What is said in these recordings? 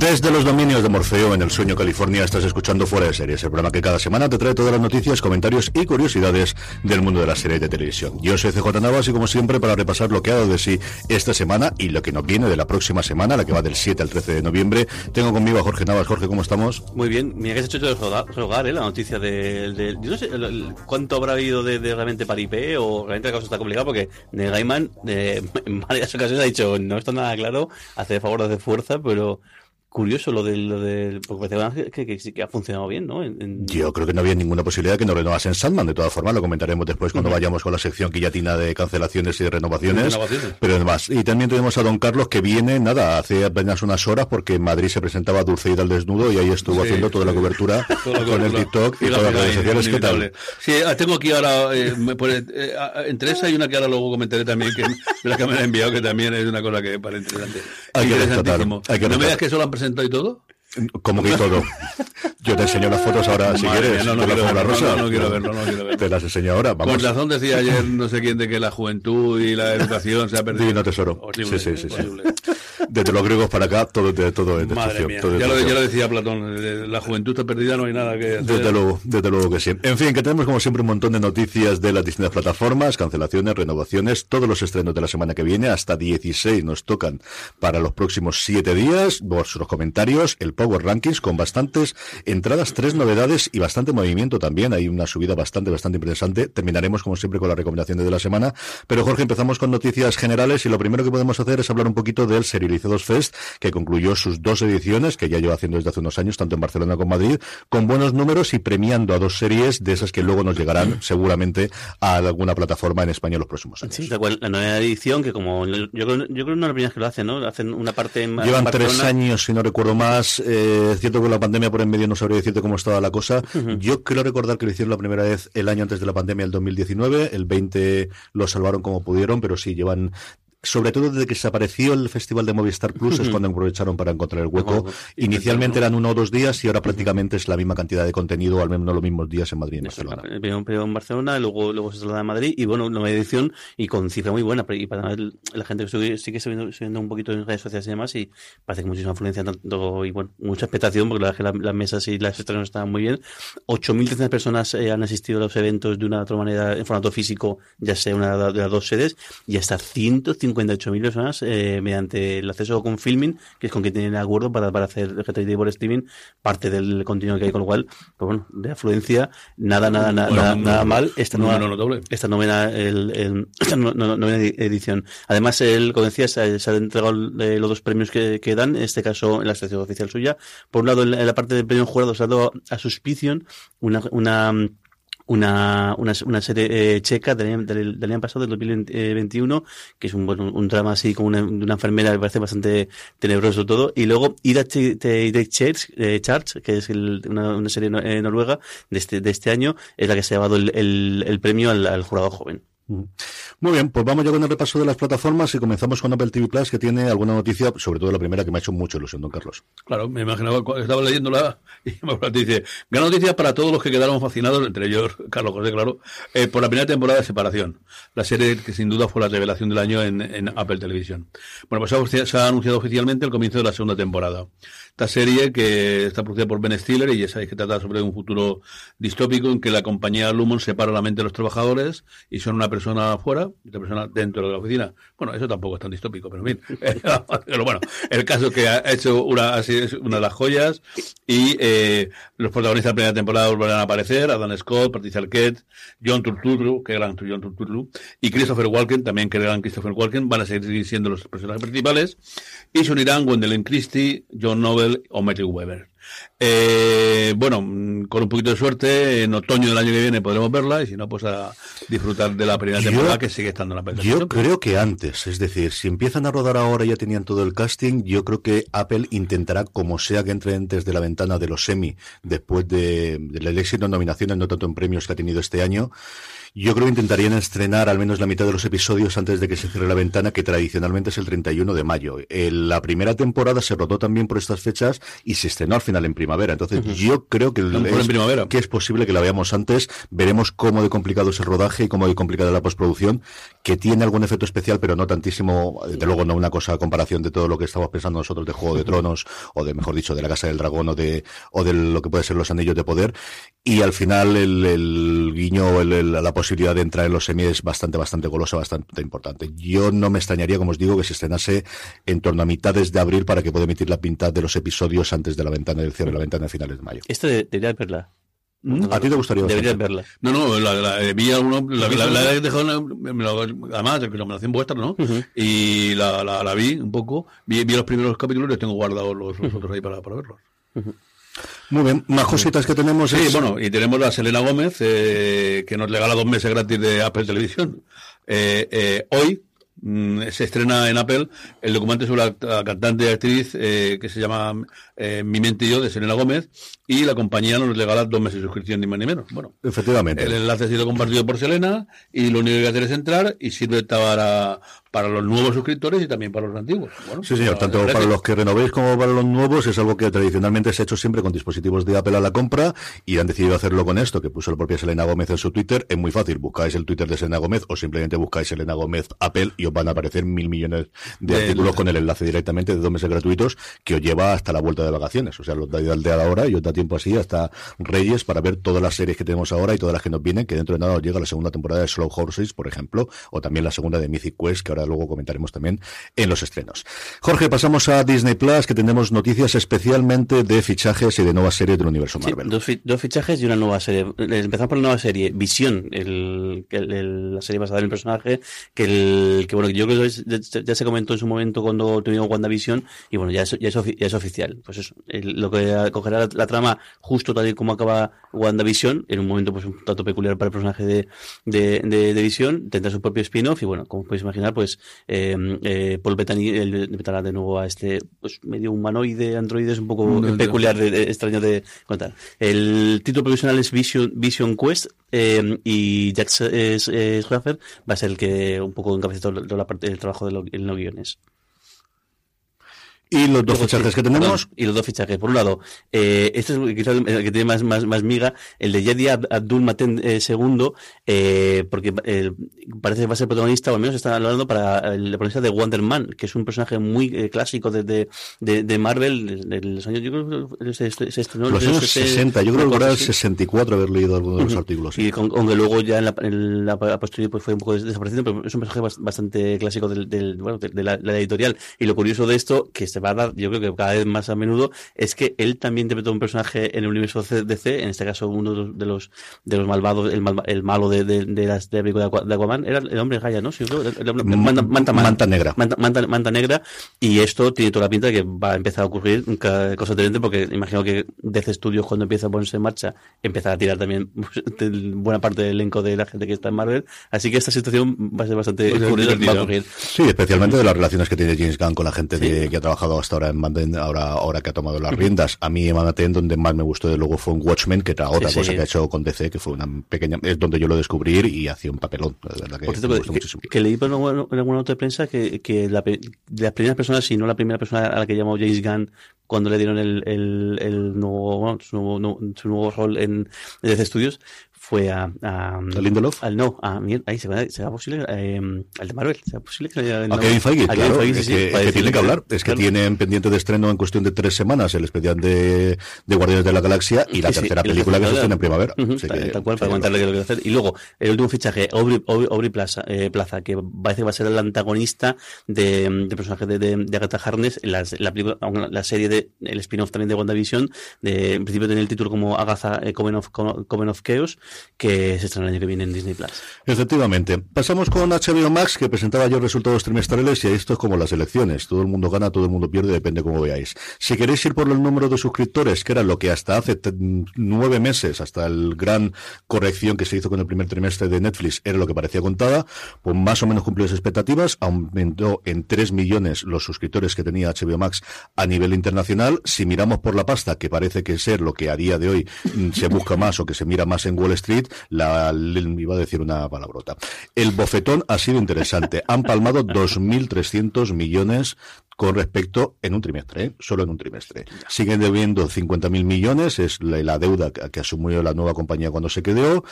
Desde los dominios de Morfeo en el Sueño California estás escuchando Fuera de Series, el programa que cada semana te trae todas las noticias, comentarios y curiosidades del mundo de las series de televisión. Yo soy CJ Navas y como siempre para repasar lo que ha dado de sí esta semana y lo que nos viene de la próxima semana, la que va del 7 al 13 de noviembre, tengo conmigo a Jorge Navas. Jorge, ¿cómo estamos? Muy bien, mira que has hecho rogar, ¿eh? la noticia del... De, yo no sé cuánto habrá habido de, realmente paripé o realmente la cosa está complicada porque Neil Gaiman eh, en varias ocasiones ha dicho no está nada claro, hace favor de fuerza, pero curioso lo del, lo del porque parece que, que, que, ha funcionado bien, ¿no? En, en... Yo creo que no había ninguna posibilidad que no renovasen Sandman, de todas formas, lo comentaremos después cuando uh -huh. vayamos con la sección guillotina de cancelaciones y de renovaciones, renovaciones. pero además, y también tuvimos a Don Carlos que viene, nada, hace apenas unas horas porque en Madrid se presentaba Dulceida al desnudo y ahí estuvo sí, haciendo toda la cobertura toda la con el TikTok y, y todas las redes sociales, ¿qué tal? Sí, tengo aquí ahora, eh, me pone, eh, entre esa y una que ahora luego comentaré también, que la que me ha enviado, que también es una cosa que parece interesante. Hay que interesantísimo. Hay que no me digas que solo han presentado y todo. Como que todo. Yo te enseño las fotos ahora si Madre quieres. Mía, no, no, quiero verlo, rosa. no, no, quiero verlo, no quiero verlo. Te las enseño ahora. Vamos. Con razón decía ayer no sé quién de que la juventud y la educación se ha perdido. Divino tesoro. Horrible, sí, sí, sí, horrible. sí. Desde los griegos para acá, todo, de, todo es destrucción. mía. Todo es ya, lo, ya lo decía Platón, la juventud está perdida, no hay nada que hacer. Desde luego, desde luego que sí. En fin, que tenemos como siempre un montón de noticias de las distintas plataformas, cancelaciones, renovaciones, todos los estrenos de la semana que viene, hasta 16 nos tocan para los próximos 7 días, vuestros comentarios, el Power Rankings con bastantes entradas, tres novedades y bastante movimiento también, hay una subida bastante, bastante interesante. Terminaremos como siempre con las recomendaciones de la semana, pero Jorge, empezamos con noticias generales y lo primero que podemos hacer es hablar un poquito del Fest, que concluyó sus dos ediciones, que ya lleva haciendo desde hace unos años, tanto en Barcelona como en Madrid, con buenos números y premiando a dos series de esas que luego nos llegarán seguramente a alguna plataforma en España en los próximos años. Sí, la nueva edición, que como yo, yo creo que no es la primera vez que lo hacen, ¿no? Hacen una parte en Llevan tres años, si no recuerdo más. Eh, es cierto que la pandemia por en medio no sabría decirte cómo estaba la cosa. Uh -huh. Yo creo recordar que lo hicieron la primera vez el año antes de la pandemia, el 2019. El 20 lo salvaron como pudieron, pero sí, llevan sobre todo desde que se apareció el Festival de Movistar Plus es cuando aprovecharon para encontrar el hueco. Inicialmente eran uno o dos días y ahora prácticamente es la misma cantidad de contenido, al menos los mismos días en Madrid y en Barcelona. Primero en Barcelona, luego, luego se traslada a Madrid y bueno, nueva edición y con cifra muy buena. Y para la gente que sigue subiendo, subiendo un poquito en redes sociales y demás y parece que muchísima influencia tanto y bueno, mucha expectación porque la verdad que las mesas y las estrenos estaban muy bien. 8.300 personas eh, han asistido a los eventos de una u otra manera en formato físico, ya sea una de las dos sedes y hasta 150 58.000 personas eh, mediante el acceso con Filming, que es con quien tienen acuerdo para, para hacer GTD por streaming, parte del contenido que hay, con lo cual, pues bueno, de afluencia, nada, nada, nada, Bueno, nada, nada mal esta nueva, esta novena, el, el- esta no- no- novena edición. Además, el, como decía, se, se han entregado eh, los dos premios que, que dan, en este caso en la sección oficial suya. Por un lado, en la, en la parte del premio jurado se ha dado a Suspicion, una, una una, una, una serie eh, checa del, del, del año pasado, del 2021, que es un, bueno, un drama así como una, una enfermera, me parece bastante tenebroso todo. Y luego Ida Ch- Ch- Ch- Church, eh, Charge, que es el- una, una serie eh, noruega de este, de este año, es la que se ha llevado el, el, el premio al, al jurado joven. Muy bien, pues vamos ya con el repaso de las plataformas y comenzamos con Apple TV Plus, que tiene alguna noticia, sobre todo la primera que me ha hecho mucha ilusión, don Carlos. Claro, me imaginaba, estaba leyéndola y me dice, gran noticia para todos los que quedaron fascinados, entre ellos Carlos José, claro, eh, por la primera temporada de Separación, la serie que sin duda fue la revelación del año en, Apple Televisión. Bueno, pues se ha anunciado oficialmente el comienzo de la segunda temporada. Esta serie que está producida por Ben Stiller y ya sabéis que trata sobre un futuro distópico en que la compañía Lumon separa la mente de los trabajadores y son una persona afuera y otra persona dentro de la oficina. Bueno, eso tampoco es tan distópico, pero bien. pero bueno, el caso que ha hecho una, así es una de las joyas y eh, los protagonistas de la primera temporada volverán a aparecer, Adam Scott, Patricia Arquette, John Turturro, que gran John Turturro, y Christopher Walken, también que gran Christopher Walken, van a seguir siendo los personajes principales y se unirán Gwendolyn Christie, John Noble o Matthew Weber. Eh, bueno, mm, con un poquito de suerte, en otoño del año que viene podremos verla y si no, pues a disfrutar de la primera temporada que sigue estando en la película. Yo creo que antes, es decir, si empiezan a rodar ahora ya tenían todo el casting, yo creo que Apple intentará, como sea que entre antes de la ventana de los semi, después de, del éxito en nominaciones, no tanto en premios que ha tenido este año, yo creo que intentarían estrenar al menos la mitad de los episodios antes de que se cierre la ventana, que tradicionalmente es el 31 de mayo. la primera temporada se rodó también por estas fechas y se estrenó al final en primavera. Entonces, yo creo que, es, primavera. que es posible que la veamos antes. Veremos cómo de complicado es el rodaje y cómo de complicada la postproducción, que tiene algún efecto especial, pero no tantísimo, de luego no una cosa a comparación de todo lo que estamos pensando nosotros de Juego de Tronos, o de, mejor dicho, de la Casa del Dragón, o de, o de lo que puede ser los Anillos de Poder. Y al final el, el guiño, el, la posibilidad de entrar en los semis es bastante, bastante golosa, bastante importante. Yo no me extrañaría, como os digo, que se estrenase en torno a mitades de abril para que pueda emitir la pinta de los episodios antes de la ventana del cierre ventana de finales de mayo. Esto debería verla. ¿Mm? ¿A ti te gustaría Deberías verla. No, no, la, la, eh, vi alguno, la, la, la, he dejado, me lo, además, recomendación vuestra, ¿no? Y la, la, la, vi un poco, vi, vi los primeros capítulos y los tengo guardados los, los otros ahí para, para verlos. Muy bien, más cositas que tenemos. Sí, bueno, y tenemos a Selena Gómez, eh, que nos regala dos meses gratis de Apple Televisión. Eh, eh, hoy se estrena en Apple el documento sobre la, cantante y actriz eh, que se llama eh, Mi mente y yo, de Selena Gómez, y la compañía nos regala dos meses de suscripción, ni más ni menos. Bueno, efectivamente. El enlace ha sido compartido por Selena, y lo único que hay que hacer es entrar, y sirve para para los nuevos suscriptores y también para los antiguos. Bueno, sí, señor, tanto para los que renovéis como para los nuevos es algo que tradicionalmente se ha hecho siempre con dispositivos de Apple a la compra y han decidido hacerlo con esto, que puso la propia Selena Gómez en su Twitter. Es muy fácil, buscáis el Twitter de Selena Gómez o simplemente buscáis Selena Gómez Apple y os van a aparecer mil millones de, artículos con el enlace directamente de dos meses gratuitos que os lleva hasta la vuelta de vacaciones. O sea, los da de ahora y os da tiempo así hasta Reyes para ver todas las series que tenemos ahora y todas las que nos vienen, que dentro de nada os llega la segunda temporada de Slow Horses, por ejemplo, o también la segunda de Mythic Quest, que ahora luego comentaremos también en los estrenos. Jorge, pasamos a Disney Plus, que tenemos noticias especialmente de fichajes y de nuevas series del universo Marvel. dos, fichajes y una nueva serie. Empezamos por la nueva serie, Visión, el, la serie basada en el personaje, que, el, que bueno, yo creo que ya, se comentó en su momento cuando tuvimos WandaVision, y bueno, ya es, ya es, oficial. Pues eso, lo que cogerá la, trama justo tal y como acaba WandaVision, en un momento pues un tanto peculiar para el personaje de, de, de, de Visión, tendrá su propio spin-off, y bueno, como podéis imaginar, pues eh, eh, Paul Bettany meterá de nuevo a este pues, medio humanoide, androide, es un poco peculiar, de, extraño de contar. El título profesional es Vision, Vision Quest eh, y Jack Schaffer va a ser el que un poco la parte del trabajo de los guiones. Y los dos fichajes que tenemos. y los dos fichajes. Por un lado, eh, este es quizás el que tiene más, más, más miga, el de Yedi Abdul Maten eh, II, eh, porque eh, parece que va a ser protagonista, o al menos está hablando para el protagonista de Wonder Man, que es un personaje muy eh, clásico de, de, de, Marvel, de, los años, yo creo que se, se estrenó los años 60, yo creo que era el 64 haber leído algunos de los artículos. Y aunque luego ya en la, en la, posterior pues fue un poco desaparecido, pero es un personaje bastante clásico del, del bueno, de, la, la, editorial. Y lo curioso de esto, que este yo creo que cada vez más a menudo, es que él también interpretó un personaje en el universo DC, en este caso uno de los de los malvados, el, el malo de, de, de, las de, de Aquaman, era el hombre Gaia, ¿no? Sí, manta, manta, manta, negra. Manta, manta, negra, y esto tiene toda la pinta de que va a empezar a ocurrir cosa diferente, porque imagino que DC Studios cuando empieza a ponerse en marcha, empezará a tirar también buena parte del elenco de la gente que está en Marvel, así que esta situación va a ser bastante curiosa, va a ocurrir. Sí, especialmente de las relaciones que tiene James Gunn con la gente que ha trabajado hasta ahora ahora, ahora que ha tomado las riendas. A mí, en donde más me gustó de luego fue un Watchmen, que era otra cosa que ha hecho con DC, que fue una pequeña, es donde yo lo descubrí y hacía un papelón. que, leí por alguna nota de prensa que, que la, de las primeras personas, si no la primera persona a la que llamó James Gunn cuando le dieron el, el, el nuevo, su, nuevo, su nuevo rol en DC Studios, fue a... a, ¿A Lindelof? Al, no, a, ahí se va, será posible, eh, al de Marvel, será posible que haya... A Kevin Feige, claro, Feige, es sí, que, para es que tiene que hablar, es que claro. tienen pendiente de estreno en cuestión de tres semanas el especial de, de Guardianes de la Galaxia y la Sí, sí, tercera la película que se estrena en primavera. Ujú, Así tal, que- tal cual, para comentarle qué lo que hacer. Y luego, el último fichaje, Aubrey, Aubrey, Aubrey Plaza, eh, Plaza, que parece que va a ser el antagonista de, de personaje de, de, de Agatha Harkness, en la, la, película- la serie de, el spin-off también de WandaVision, de, en principio tiene el título como Agatha eh, Coven, of, Coven of Chaos, que se el año que viene en Disney Plus. Efectivamente. Pasamos con HBO Max, que presentaba ayer resultados trimestrales, y esto es como las elecciones. Todo el mundo gana, todo el mundo pierde, depende cómo veáis. Si queréis ir por el número de suscriptores, que era lo que hasta hace nueve meses, hasta el gran corrección que se hizo con el primer trimestre de Netflix, era lo que parecía contada, pues más o menos cumplió las expectativas, aumentó en 3 millones los suscriptores que tenía HBO Max a nivel internacional. Si miramos por la pasta, que parece que ser lo que a día de hoy mm, se busca más o que se mira más en Wall Street, la, le- iba a decir una palabrota. El bofetón ha sido interesante. Han palmado 2.300 millones con respecto en un trimestre, ¿eh? solo en un trimestre. Siguen debiendo 50.000 millones, es la, la deuda que, que asumió la nueva compañía cuando se quedó.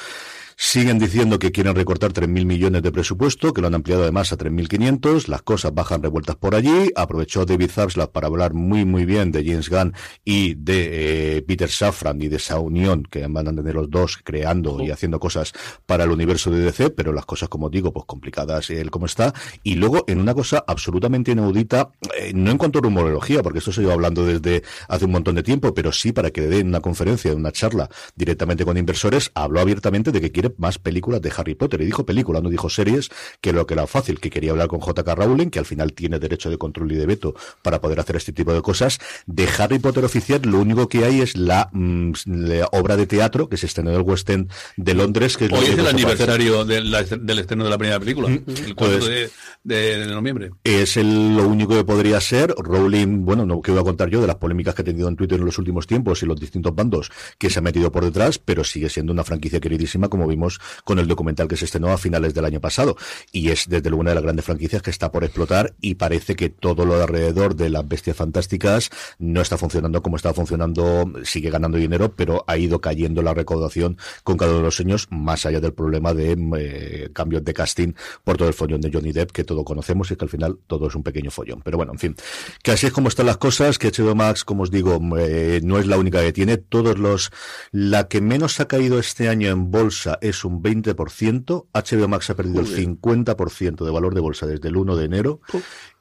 Siguen diciendo que quieren recortar 3.000 millones de presupuesto, que lo han ampliado además a 3.500. Las cosas bajan revueltas por allí. Aprovechó David Zaslav para hablar muy, muy bien de James Gunn y de eh, Peter Safran y de esa unión que van a tener los dos creando y haciendo cosas para el universo de DC, pero las cosas, como digo, pues complicadas, él como está. Y luego en una cosa absolutamente inaudita, eh, no en cuanto a rumorología, porque esto se lleva hablando desde hace un montón de tiempo, pero sí para que le den una conferencia, una charla directamente con inversores, habló abiertamente de que quiere más películas de Harry Potter. Y dijo película, no dijo series, que lo que era fácil, que quería hablar con J.K. Rowling, que al final tiene derecho de control y de veto para poder hacer este tipo de cosas. De Harry Potter oficial, lo único que hay es la, mm, la obra de teatro que se estrenó en el West End de Londres, que es Hoy que es el aniversario de la- del estreno de la primera película, el 4 Pues- de, de- de noviembre. Es el- lo único que podría ser. Rowling, bueno, no que voy a contar yo de las polémicas que ha tenido en Twitter en los últimos tiempos y los distintos bandos que se ha metido por detrás, pero sigue siendo una franquicia queridísima, como vimos con el documental que se estrenó a finales del año pasado. Y es desde luego una de las grandes franquicias que está por explotar y parece que todo lo de alrededor de las bestias fantásticas no está funcionando como estaba funcionando, sigue ganando dinero, pero ha ido cayendo la recaudación con cada uno de los años, más allá del problema de eh, cambios de casting por todo el follón de Johnny Depp, que todo conocemos y que al final todo es un pequeño follón. Pero bueno, en fin, que así es como están las cosas, que HBO Max, como os digo, eh, no es la única que tiene. Todos los, la que menos ha caído este año en bolsa es un 20%. HBO Max ha perdido el 50% de valor de bolsa desde el 1 de enero.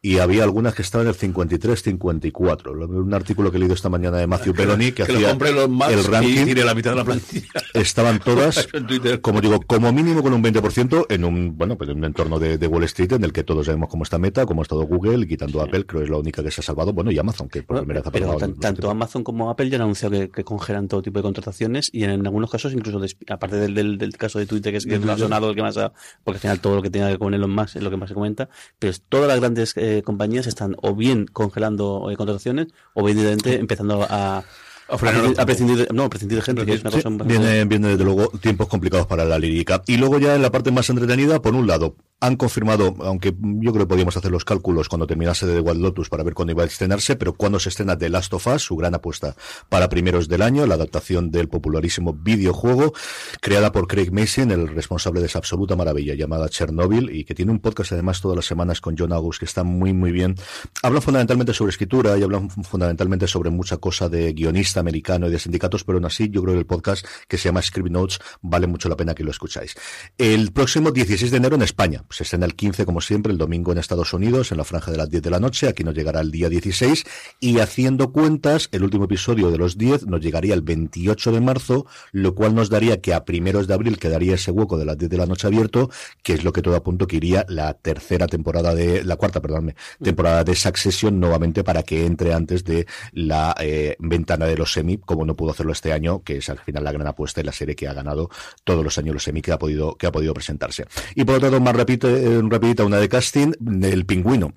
Y había algunas que estaban en el 53, 54. Lo- Un artículo que he leído esta mañana de Matthew Belloni que, que lo hacía compre los el y ranking. tire la mitad de la plantilla. Estaban todas, como digo, como mínimo con un 20% en un, bueno, pues en un entorno de, de Wall Street en el que todos sabemos cómo está Meta, cómo ha estado Google, y quitando Apple, creo que es la única que se ha salvado. Bueno, y Amazon, que por primera vez ha pero tan- tanto Amazon como Apple ya han anunciado que, que congelan todo tipo de contrataciones y en, algunos casos incluso des- aparte del, del, del caso de Twitter que es que De Twitter. sonado el que más ha- porque al final todo lo que tenga que ver con Elon Musk es lo que más se comenta pero es- todas las grandes eh, compañías están o bien congelando eh, contrataciones o bien directamente empezando a A frenar a prescindir no, prescindir de gente que es una Sí, cosa viene, viene desde luego tiempos complicados para la lírica. Y luego ya en la parte más entretenida, por un lado, han confirmado, aunque yo creo que podíamos hacer los cálculos cuando terminase de The Wild Lotus para ver cuándo iba a estrenarse, pero cuando se estrena The Last of Us, su gran apuesta para primeros del año, la adaptación del popularísimo videojuego, creada por Craig Mason, el responsable de esa absoluta maravilla llamada Chernobyl, y que tiene un podcast además todas las semanas con John August, que está muy, muy bien. Hablan fundamentalmente sobre escritura y hablan fundamentalmente sobre mucha cosa de guionista americano y de sindicatos, pero aún así yo creo que el podcast que se llama Script Notes vale mucho la pena que lo escucháis. El próximo 16 de enero en España, se estrena el 15 como siempre, el domingo en Estados Unidos, en la franja de las 10 de la noche, aquí nos llegará el día 16 y haciendo cuentas, el último episodio de los 10 nos llegaría el 28 de marzo, lo cual nos daría que a primeros de abril quedaría ese hueco de las 10 de la noche abierto, que es lo que todo apunto que iría la tercera temporada de, la cuarta, perdónme, temporada de Succession nuevamente para que entre antes de la eh, ventana de los semi, como no pudo hacerlo este año, que es al final la gran apuesta y la serie que ha ganado todos los años los semi que ha podido, que ha podido presentarse. Y por otro lado, más rapidito, eh, rapidita, una de casting, el pingüino.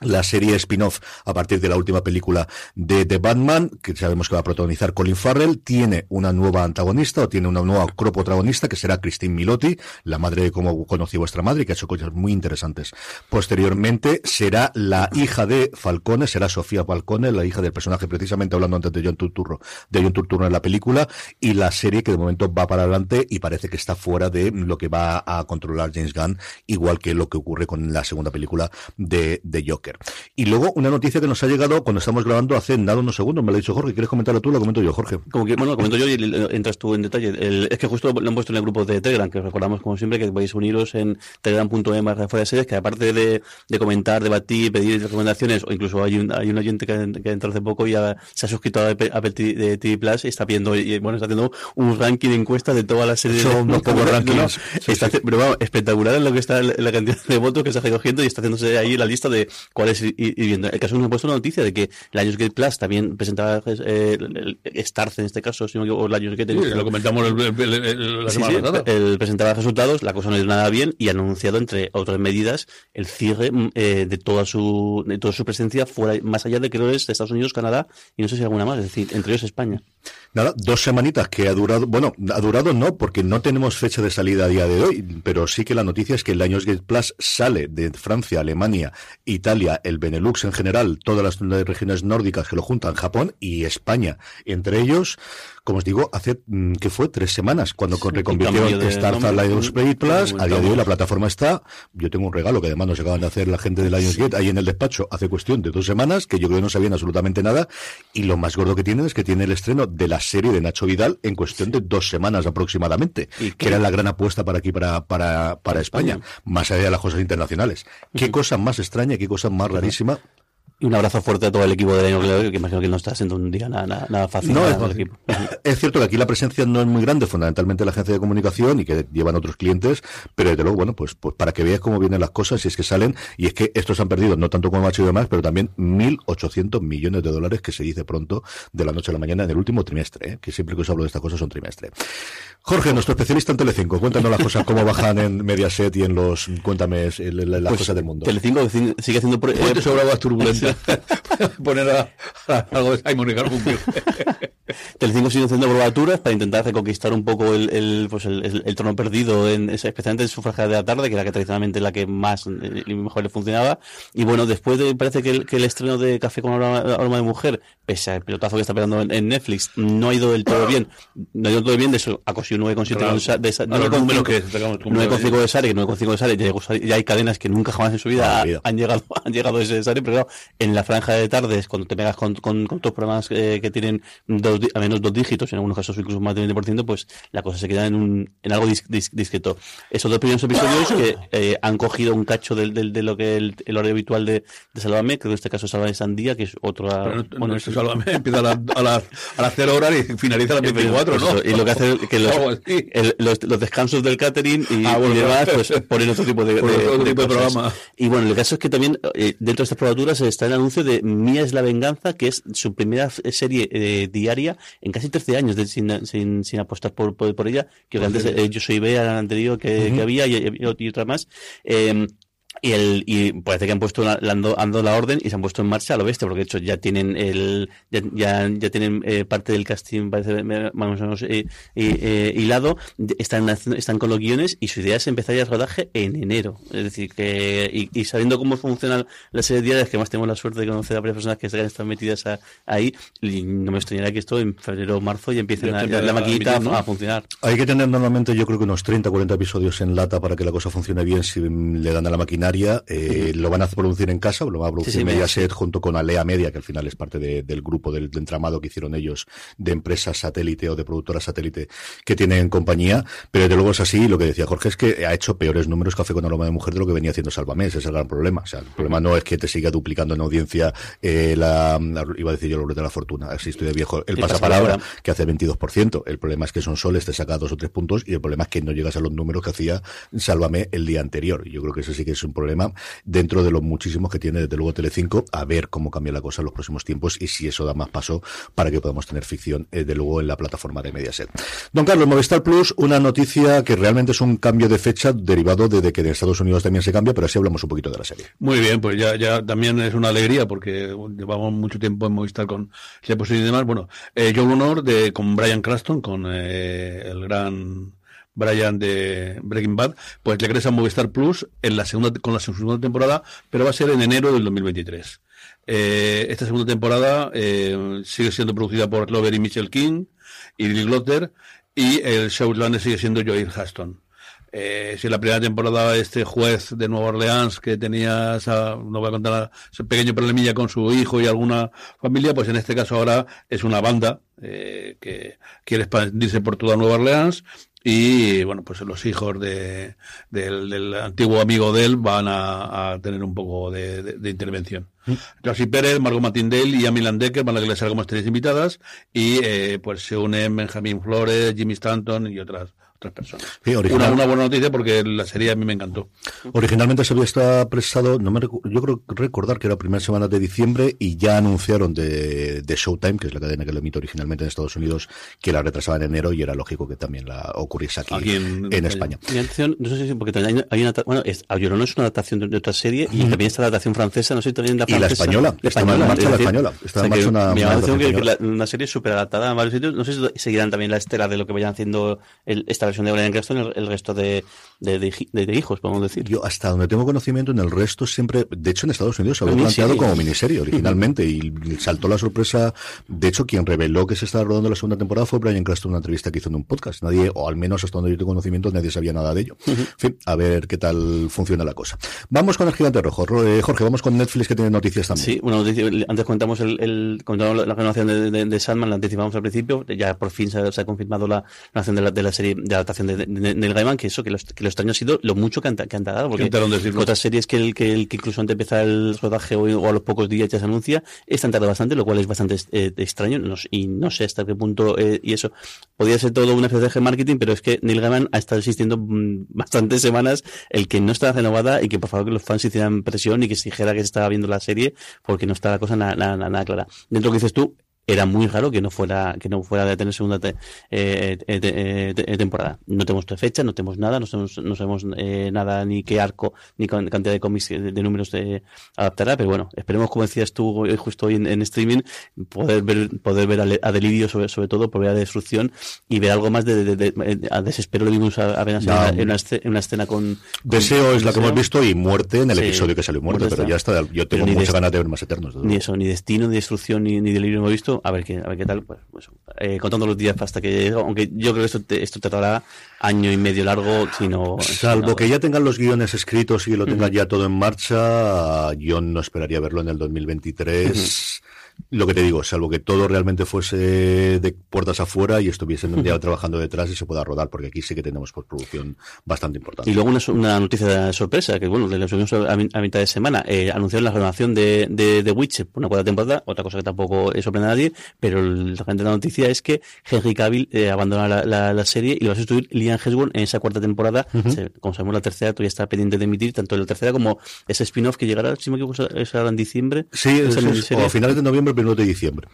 La serie spin-off a partir de la última película de The Batman, que sabemos que va a protagonizar Colin Farrell, tiene una nueva antagonista o tiene una nueva protagonista que será Christine Milotti, la madre de cómo conocí vuestra madre, que ha hecho cosas muy interesantes. Posteriormente será la hija de Falcone, será Sofía Falcone, la hija del personaje precisamente hablando antes de John Turturro, de John Turturro en la película, y la serie que de momento va para adelante y parece que está fuera de lo que va a controlar James Gunn, igual que lo que ocurre con la segunda película de, de Joker. Y luego una noticia que nos ha llegado cuando estamos grabando hace nada unos segundos, me lo ha dicho Jorge, ¿quieres comentarlo tú? Lo comento yo, Jorge. Como que, bueno, lo comento yo y entras tú en detalle. es que justo lo han puesto en el grupo de Telegram, que recordamos como siempre que podéis uniros en telegram.me más fuera de series, que aparte de, de, comentar, debatir, pedir recomendaciones, o incluso hay un, hay un oyente que, que entró hace poco y se ha suscrito a Apple TV Plus y está viendo, y, bueno, está haciendo un ranking de encuestas de todas las series. Son unos pocos rankings. Pero vamos, espectacular en lo que está la cantidad de votos que se ha recogiendo y está haciéndose ahí la lista de cuál es ir, viendo. El caso nos ha puesto una noticia de que Lionsgate Plus también presentaba eh, Starz en este caso, sino que o Lionsgate. Sí, lo comentamos el, el, la semana pasada. El presentaba resultados, la cosa no es nada bien y ha anunciado entre otras medidas el cierre mm, eh, de toda su de toda su presencia fuera más allá de creo es de Estados Unidos, Canadá y no sé si alguna más, es decir, entre ellos España. Nada, dos semanitas que ha durado, bueno, ha durado no, porque no tenemos fecha de salida a día de hoy, pero sí que la noticia es que el Lionsgate Plus sale de Francia, Alemania, Italia, el Benelux en general, todas las regiones nórdicas que lo juntan, Japón y España. Entre ellos, como os digo, hace mm, que fue tres semanas cuando sí, reconvirtieron Starz Lionsgate Plus. A día de hoy la plataforma está. Yo tengo un regalo que además nos acaban de hacer la gente de Lionsgate ahí en el despacho hace cuestión de dos semanas, que yo creo que no sabían absolutamente nada. Y lo más gordo que tienen es que tiene el estreno de la serie de Nacho Vidal en cuestión de dos semanas aproximadamente, que era la gran apuesta para aquí, para, para, para España, más allá de las cosas internacionales. Qué cosa más extraña, qué cosa más rarísima y un abrazo fuerte a todo el equipo de Año que imagino que no está siendo un día nada, nada, fácil. No, es, equipo. es, cierto que aquí la presencia no es muy grande, fundamentalmente la agencia de comunicación y que llevan otros clientes, pero desde luego, bueno, pues, pues para que veas cómo vienen las cosas y es que salen, y es que estos han perdido, no tanto como Macho y demás, pero también 1.800 millones de dólares que se dice pronto de la noche a la mañana en el último trimestre, ¿eh? que siempre que os hablo de estas cosas son trimestre. Jorge, nuestro especialista en Telecinco, cuéntanos las cosas, cómo bajan en Mediaset y en los, cuéntame las pues, cosas del mundo. Telecinco sigue haciendo... Eh, sobre aguas turbulentas. poner a, a, algo de Simon y Garfunkel. Telecinco sigue haciendo probaturas para intentar reconquistar un poco el, el pues el, el, el, trono perdido, en, especialmente en su franja de la tarde, que era que tradicionalmente la que más y mejor le funcionaba. Y bueno, después de, parece que el, que el estreno de Café con aroma, aroma de mujer, pese al pelotazo que está pegando en, en, Netflix, no ha ido del todo bien. No ha ido del todo bien, de eso ha conseguido 9,7 de, de, 9,5 de Sare, 9,5 de Sare, ya hay cadenas que nunca jamás en su vida han llegado, han llegado a ese Sare, pero claro, en la franja de tardes, cuando te pegas con, con, con tus programas eh, que tienen dos, a menos dos dígitos, en algunos casos incluso más del 20%, pues la cosa se queda en, un, en algo dis, dis, discreto. Esos dos primeros episodios que eh, han cogido un cacho del, del, de lo que el, el horario habitual de, de Salvame, que en este caso es Salvame Sandía, que es otra... Pero no, bueno, no, Salvame empieza a, la, a, las, a las 0 horas y finaliza a las 24, ¿no? y lo que hace que los, el, los, los, descansos del catering y, ah, bueno, y demás, pues ponen otro tipo de, de, otro tipo de, de programa. Y bueno, el caso es que también eh, dentro de estas probaturas está el anuncio de Mía es la venganza, que es su primera serie eh, diaria en casi 13 años de, sin, sin, sin, apostar por, por, por ella, que antes eh, yo soy Bea anterior que, uh -huh. que había y, y, y, otra más. Eh, y, el, y parece que han puesto la, ando, ando, la orden y se han puesto en marcha a lo bestia, porque de hecho ya tienen el ya, ya, ya tienen eh, parte del casting parece más o menos eh, eh, hilado, están, están con los guiones y su idea es empezar ya el rodaje en enero. Es decir, que y, y sabiendo cómo funcionan las series diarias, que más tenemos la suerte de conocer a varias personas que están metidas a, ahí, y no me extrañaría que esto en febrero o marzo ya empiecen a, la, la maquinita a, a, funcionar. Hay que tener normalmente yo creo que unos 30 40 episodios en lata para que la cosa funcione bien si le dan a la eh, lo van a producir en casa, lo va a producir sí, sí, Mediaset junto con Alea Media, que al final es parte de, del grupo del, del, entramado que hicieron ellos de empresas satélite o de productoras satélite que tienen compañía, pero desde luego es así, lo que decía Jorge es que ha hecho peores números Café con aroma de mujer de lo que venía haciendo Salvamés, ese es el gran problema, o sea, el problema no es que te siga duplicando en audiencia eh, la, la, iba a decir yo de la fortuna, así estoy de viejo, el, el pasapalabra, que hace 22%, el problema es que son soles, te saca dos o tres puntos y el problema es que no llegas a los números que hacía Sálvame el día anterior, yo creo que eso sí que es un problema dentro de los muchísimos que tiene desde luego Telecinco, a ver cómo cambia la cosa en los próximos tiempos y si eso da más paso para que podamos tener ficción eh, de luego en la plataforma de Mediaset. Don Carlos, Movistar Plus, una noticia que realmente es un cambio de fecha derivado de, que en Estados Unidos también se cambia, pero así hablamos un poquito de la serie. Muy bien, pues ya, ya también es una alegría porque llevamos mucho tiempo en Movistar con Lepos y demás. Bueno, eh, yo honor de con Brian Craston, con eh, el gran Brian de Breaking Bad, pues regresa a Movistar Plus en la segunda, con la segunda temporada, pero va a ser en enero del 2023. Eh, esta segunda temporada eh, sigue siendo producida por Clover y Michelle King y Billy Glotter y el showrunner sigue siendo Joel Haston. Eh, si en la primera temporada este juez de Nueva Orleans que tenía esa, no voy a contar, ese pequeño problemilla con su hijo y alguna familia, pues en este caso ahora es una banda eh, que quiere expandirse por toda Nueva Orleans y bueno, pues los hijos de, del, antiguo amigo de él van a, tener un poco de, intervención. Mm. Pérez, Margot Matindale y Amy Decker van a regresar como estrellas invitadas y eh, pues se unen Benjamin Flores, Jimmy Stanton y otras otras personas. una, buena noticia porque la serie a mí me encantó. Originalmente se había estado presado, no me yo creo recordar que era la primera semana de diciembre y ya anunciaron de, de, Showtime, que es la cadena que lo emite originalmente en Estados Unidos, que la retrasaba en enero y era lógico que también la ocurriese aquí, en, España. Mi atención, no sé si porque hay, hay una, bueno, es, no es una adaptación de, otra serie y también está la adaptación francesa, no sé si también la francesa. Y la española, la está en marcha la española. Está en marcha una, que, una serie súper adaptada en varios sitios, no sé si seguirán también la estela de lo que vayan haciendo el, esta versión de Brian Cranston el, el resto de, de, de, hijos, podemos decir. Yo, hasta donde tengo conocimiento, en el resto siempre, de hecho, en Estados Unidos se había planteado como miniserie originalmente y saltó la sorpresa. De hecho, quien reveló que se estaba rodando la segunda temporada fue Brian Cranston en una entrevista que hizo en un podcast. Nadie, o al menos hasta donde yo tengo conocimiento, nadie sabía nada de ello. En fin, a ver qué tal funciona la cosa. Vamos con el gigante rojo. Eh, Jorge, vamos con Netflix que tiene noticias también. Sí, una noticia. Antes comentamos el, el comentamos la renovación de, de, de, Sandman, la anticipamos al principio. Ya por fin se, ha confirmado la renovación de la, de la serie de adaptación de, Neil Gaiman, que eso, que los, que los extraño ha sido lo mucho que han, que han tardado. Porque otras series que, el, que, el, que incluso antes de empezar el rodaje o, a los pocos días ya se anuncia, están tardando bastante, lo cual es bastante eh, extraño. y no sé hasta qué punto, eh, y eso, podría ser todo una estrategia de marketing, pero es que Neil Gaiman ha estado existiendo mm, bastantes semanas el que no está renovada y que por favor que los fans hicieran presión y que se dijera que se estaba viendo la serie porque no está la cosa nada, nada, nada clara. Dentro de lo que dices tú, era muy raro que no fuera que no fuera de tener segunda eh, eh, eh, temporada. No tenemos fecha, no tenemos nada, no sabemos, no sabemos nada ni qué arco ni cantidad de cómics de, números de adaptará, pero bueno, esperemos como decías tú justo hoy en, streaming poder ver poder ver a, Delirio sobre, sobre todo por ver a destrucción y ver algo más de, a desespero lo vimos a, ver en, una, una, escena con, Deseo es la que hemos visto y muerte en el episodio que salió muerte, pero ya está, yo tengo muchas ganas de ver más eternos. Ni eso, ni destino, ni destrucción, ni, ni delirio hemos visto a ver qué, a ver qué tal, pues, pues eh, contando los días hasta que aunque yo creo que esto te, esto tardará año y medio largo, sino... Salvo que ya tengan los guiones escritos y lo tengan ya todo en marcha, yo no esperaría verlo en el 2023 lo que te digo, salvo que todo realmente fuese de puertas afuera y estuviesen ya trabajando detrás y se pueda rodar, porque aquí sí que tenemos postproducción bastante importante. Y luego una, una noticia de sorpresa, que bueno, le subimos a, a, mitad de semana, eh, anunciaron la renovación de, de, de Witcher por una cuarta temporada, otra cosa que tampoco sorprende a nadie, pero la gente de la noticia es que Henry Cavill eh, abandona la, la, serie y lo va a sustituir Liam Hemsworth en esa cuarta temporada. como sabemos, la tercera todavía está pendiente de emitir, tanto la tercera como ese spin-off que llegará, si me equivoco, es en diciembre. Sí, es, o a finales de noviembre primero de diciembre.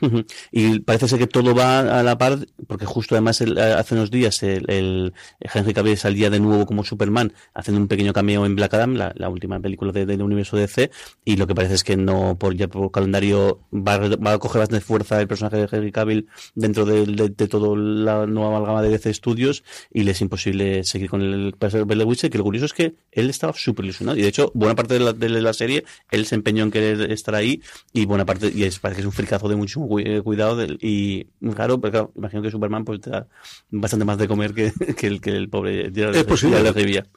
Y parece ser que todo va a la par, porque justo además hace unos días el, el Henry Cavill salía de nuevo como Superman, haciendo un pequeño cameo en Black Adam, la, última película del universo DC, y lo que parece es que no, por ya por calendario, va, a coger bastante fuerza el personaje de Henry Cavill dentro de, de, toda la nueva amalgama de DC Studios, y le es imposible seguir con el personaje de Witcher, que lo curioso es que él estaba súper ilusionado, y de hecho, buena parte de la, de la serie, él se empeñó en querer estar ahí, y buena parte, y es, parece que es un fricazo de mucho eh, cuidado del, y claro, porque claro, imagino que Superman pues te da bastante más de comer que, que el que el pobre es posible.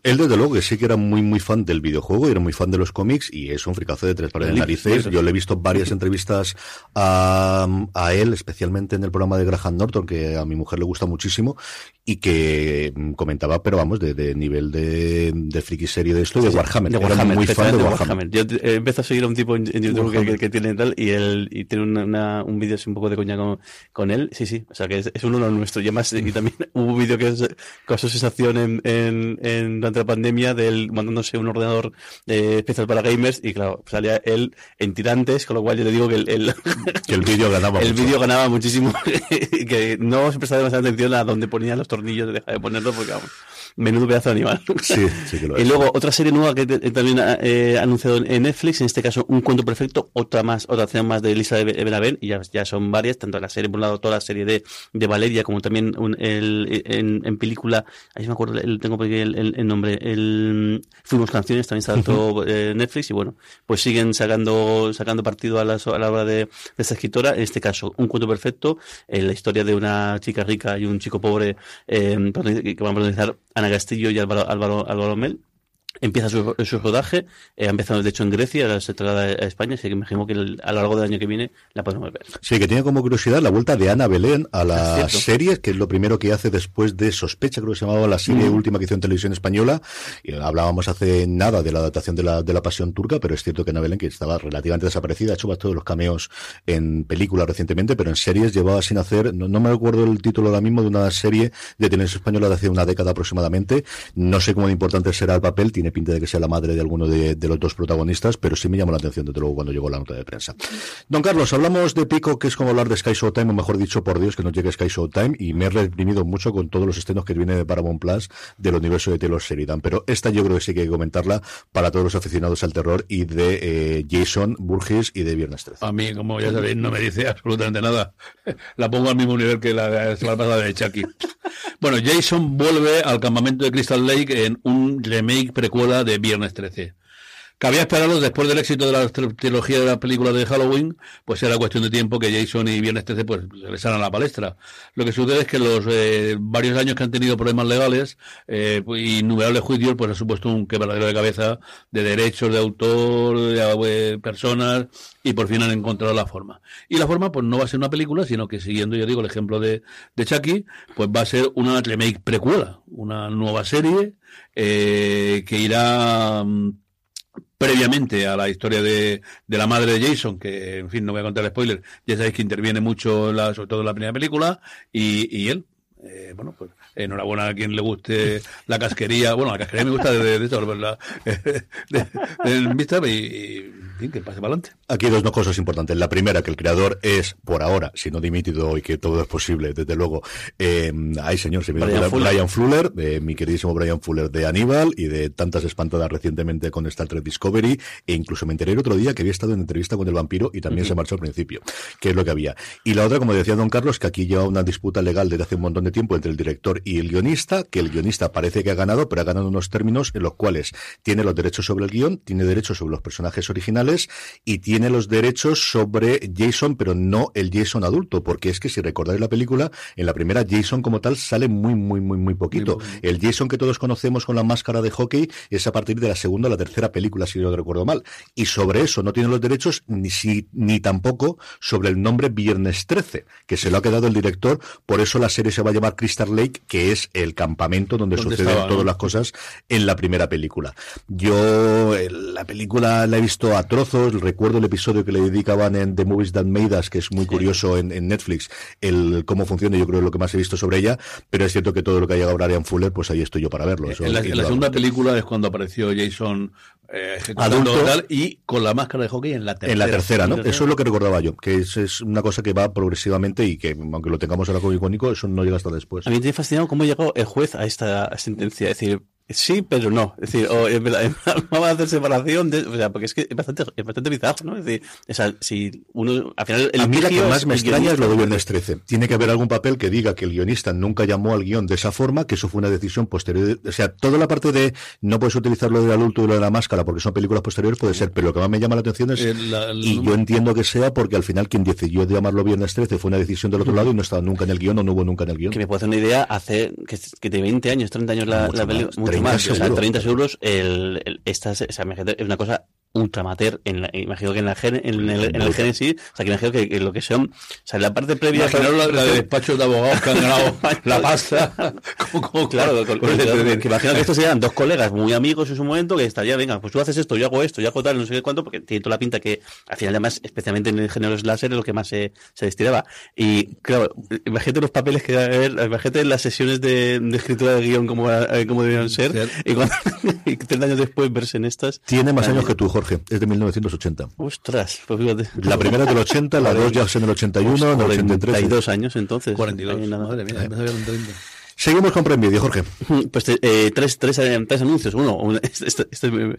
Él desde luego que sí que era muy muy fan del videojuego y era muy fan de los cómics y es un fricazo de tres pares de narices. Yo le he visto varias entrevistas a, a él, especialmente en el programa de Graham Norton, que a mi mujer le gusta muchísimo y que comentaba, pero vamos, de, de nivel de, de friki serie de esto, de Warhammer. De Warhammer, muy fan de Warhammer. Yo empecé a seguir a un tipo en, YouTube que, que, tiene tal y él y tiene una, una- un vídeo así un poco de coña con, con él. Sí, sí, o sea que es, es uno nuestro. Y además, y también hubo un vídeo que causó sensación en, en, en- durante la pandemia de él mandándose un ordenador eh, especial para gamers y claro, salía él en tirantes, con lo cual yo le digo que el, el, Que el vídeo ganaba el vídeo ganaba muchísimo que no se prestaba demasiada atención a donde ponía los tornillos, deja de ponerlo porque vamos, menudo pedazo de animal. Sí, sí que lo Y es. luego otra serie nueva que te- también ha eh, anunciado en Netflix, en este caso Un cuento perfecto, otra más, otra acción más de Elisa de Benavent, y ya, ya son varias, tanto la serie, por un lado, toda la serie de, de Valeria, como también un- el, en, en película, ahí me acuerdo, el, tengo el, el- el nombre, el Fuimos Canciones, también está todo eh, Netflix, y bueno, pues siguen sacando, sacando partido a la, a la hora de, de esta escritora, en este caso, Un cuento perfecto, eh, la historia de una chica rica y un chico pobre, eh, que van a protagonizar Ana Castillo y Álvaro, Álvaro, Álvaro Mel, Empieza su, su rodaje, eh, ha empezado de hecho en Grecia, ahora se traslada a España, así que me imagino que el- a lo largo del año que viene la podemos ver. Sí, que tiene como curiosidad la vuelta de Ana Belén a Ah, la cierto. serie, que es lo primero que hace después de Sospecha, creo que se llamaba la serie Mm. última que hizo en televisión española. Y hablábamos hace nada de la adaptación de la, de la Pasión Turca, pero es cierto que Ana Belén, que estaba relativamente desaparecida, ha hecho todos los cameos en películas recientemente, pero en series llevaba sin hacer, no, no me acuerdo el título ahora mismo, de una serie de televisión española de hace una década aproximadamente. No sé cómo de importante será el papel, tiene pinta de que sea la madre de alguno de, de los dos protagonistas, pero sí me llamó la atención desde luego cuando llegó la nota de prensa. Don Carlos, hablamos de Pico, que es como hablar de Sky Showtime, o mejor dicho, por Dios, que nos llegue Sky Showtime, y me he reprimido mucho con todos los estrenos que vienen de Paramount Plus del universo de Taylor Sheridan. Pero esta yo creo que sí que hay que comentarla para todos los aficionados al terror y de eh, Jason Burgess y de Viernes 13. A mí, como ya sabéis, no me dice absolutamente nada. La pongo al mismo nivel que la semana pasada de Chucky. Bueno, Jason vuelve al campamento de Crystal Lake en un remake precuela de Viernes 13. Cabía esperarlo después del éxito de la tr- trilogía de la película de Halloween, pues era cuestión de tiempo que Jason y Viernes 13 pues regresaran a la palestra. Lo que sucede es que los eh, varios años que han tenido problemas legales eh, pues, innumerables juicios pues ha supuesto un quebradero de cabeza de derechos de autor, de eh, personas y por fin han encontrado la forma. Y la forma pues no va a ser una película, sino que siguiendo yo digo el ejemplo de, de Chucky, pues va a ser una remake precuela, una nueva serie eh, que irá mm, previamente a la historia de, de la madre de Jason, que en fin, no voy a contar el spoiler, ya sabéis que interviene mucho, la, sobre todo en la primera película, y, y él. Eh, bueno, pues enhorabuena a quien le guste la casquería. Bueno, la casquería me gusta de, de, de. De, de, y, y, que pase para adelante. Aquí hay dos cosas importantes. La primera, que el creador es, por ahora, si no dimitido y que todo es posible, desde luego, eh, ay señor, se me Brian Fuller. Brian Fuller, eh, mi queridísimo Brian Fuller de Aníbal y de tantas espantadas recientemente con Star Trek Discovery, e incluso me enteré el otro día que había estado en entrevista con el vampiro y también se marchó al principio, que es lo que había. Y la otra, como decía don Carlos, que aquí lleva una disputa legal desde hace un montón de tiempo entre el director y el guionista, que el guionista parece que ha ganado, pero ha ganado unos términos en los cuales tiene los derechos sobre el guion, tiene derechos sobre los personajes originales y tiene los derechos sobre Jason, pero no el Jason adulto, porque es que si recordáis la película, en la primera Jason como tal sale muy, muy, muy, muy poquito. El Jason que todos conocemos con la máscara de hockey es a partir de la segunda o la tercera película, si no recuerdo mal. Y sobre eso no tiene los derechos ni, si, ni tampoco sobre el nombre Viernes 13, que se lo ha quedado el director, por eso la serie se va a llamar Crystal Lake, que es el campamento donde ¿Dónde suceden estaba, todas no? las cosas en la primera película. Yo eh, la película la he visto a trozos, recuerdo el episodio que le dedicaban en The Movies That Made Us, que es muy curioso en, en Netflix, el cómo funciona, yo creo que es lo que más he visto sobre ella, pero es cierto que todo lo que ha llegado a Brian Fuller, pues ahí estoy yo para verlo. Eso en, la, en segunda película es cuando apareció Jason eh, ejecutando Adulto. tal, y con la máscara de hockey en la tercera. En la tercera, ¿no? tercera. Eso es lo que recordaba yo, que es, es una cosa que va progresivamente y que, aunque lo tengamos ahora como icónico, eso no llega hasta después. A mí me tiene fascinado cómo llegó el juez a esta sentencia. Es decir, sí, pero no. Es decir, o, en verdad, vamos a hacer separación. De, o sea, porque es que es bastante, es bastante bizarro, ¿no? Es decir, o sea, si uno, al final, el a mí la que más me extraña es lo de. Viernes 13. Tiene que haber algún papel que diga que el guionista nunca llamó al guion de esa forma, que eso fue una decisión posterior. O sea, toda la parte de no puedes utilizar lo del adulto y lo de la máscara porque son películas posteriores puede ser, pero lo que más me llama la atención es, Eh, la- el- y yo entiendo que sea porque al final quien decidió llamarlo Viernes 13 fue una decisión del otro lado y no estaba nunca en el guion o no hubo nunca en el guion. Que me puedo hacer una idea, hace que, que de 20 años, 30 años la, Mucho la peli- más, mucho 30 más, o sea, seguro. 30 euros, el, el, esta, es una cosa ultramater, en la, imagino que en, la, gen- en, el, en el Génesis, o sea, que imagino que, que lo que son, o sea, la parte previa... Imaginaros la, la de despachos de abogados que han ganado la pasta. como, como- Claro, con- que imagino que estos serían dos colegas muy amigos en su momento que estaría, venga, pues tú haces esto, yo hago esto, yo hago tal, no sé qué cuánto, porque tiene toda la pinta que al final además, especialmente en el género slasher, es lo que más se, se destilaba. Y claro, imagínate los papeles que haber, imagínate las sesiones de, de escritura de guion como, eh, como debían ser, Ser. y, cuando, y 30 años después verse en estas. Tiene más años que tú, Jorge. Es de 1980. Ostras, pues fíjate. La primera es del 80, la dos ya es en el 81, en el 83. 42 años entonces. 42. Ahí nada. Madre mía, me sabía con 30. Seguimos con Prime Video, Jorge. Pues eh, tres, tres, eh, tres anuncios. Uno, un- este, este- este-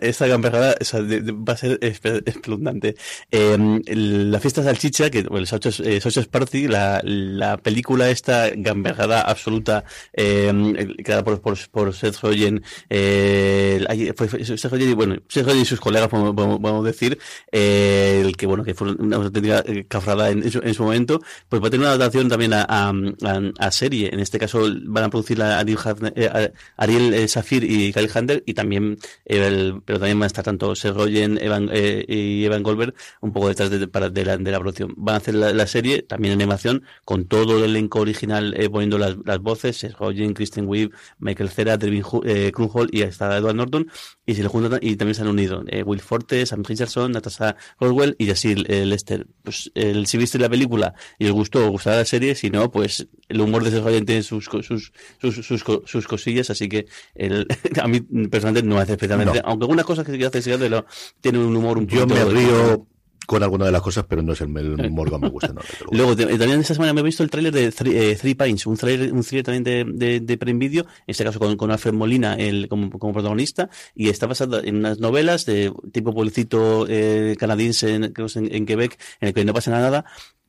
esta gamberrada va a ser espeluznante. Eh, el- la fiesta salchicha, que bueno, Sausage eh, Party, la, la película esta gamberrada absoluta, eh, creada por, por, por Seth Rogen, eh, Seth Rogen y, bueno, Seth Rogen y sus colegas, podemos, podemos- decir, eh, el que, bueno, que fue una auténtica eh, cafrada en, su, en su momento, pues va a tener una adaptación también a- a serie. En este caso van a producir a Ariel, Hafner- eh, Ariel eh, Safir y Kyle Hunter y también, eh, pero también van a estar tanto Seth Rogen Evan, eh, y Evan Goldberg un poco detrás de, la, de la producción. Van a hacer la, la serie también en animación con todo el elenco original poniendo las, voces, Seth Rogen, Kristen Wiig, Michael Cera, Devin Krumholtz y hasta Edward Norton y se le juntan y también se han unido Will Forte, Sam Richardson, Natasha Roswell y eh, Lester. Pues el, si viste la película y os gustó, os gustará la serie, si no, pues el humor de Seth Rogen tiene sus, sus, sus, sus, sus cosillas, así que el, a mí personalmente no me hace especialmente, No. aunque algunas cosas que hace Seth Rogen tiene un humor un Yo me río con alguna de las cosas, pero no es el, el humor que me gusta. No, luego. Te- también esta semana me he visto el tráiler de Three, eh, Three Pines, un tráiler un thriller también de, de, de Prime Video, en este caso con, con Alfred Molina el, como, como protagonista, y está basada en unas novelas de tipo pueblecito eh, canadiense en, en, en Quebec, en el que no pasa nada,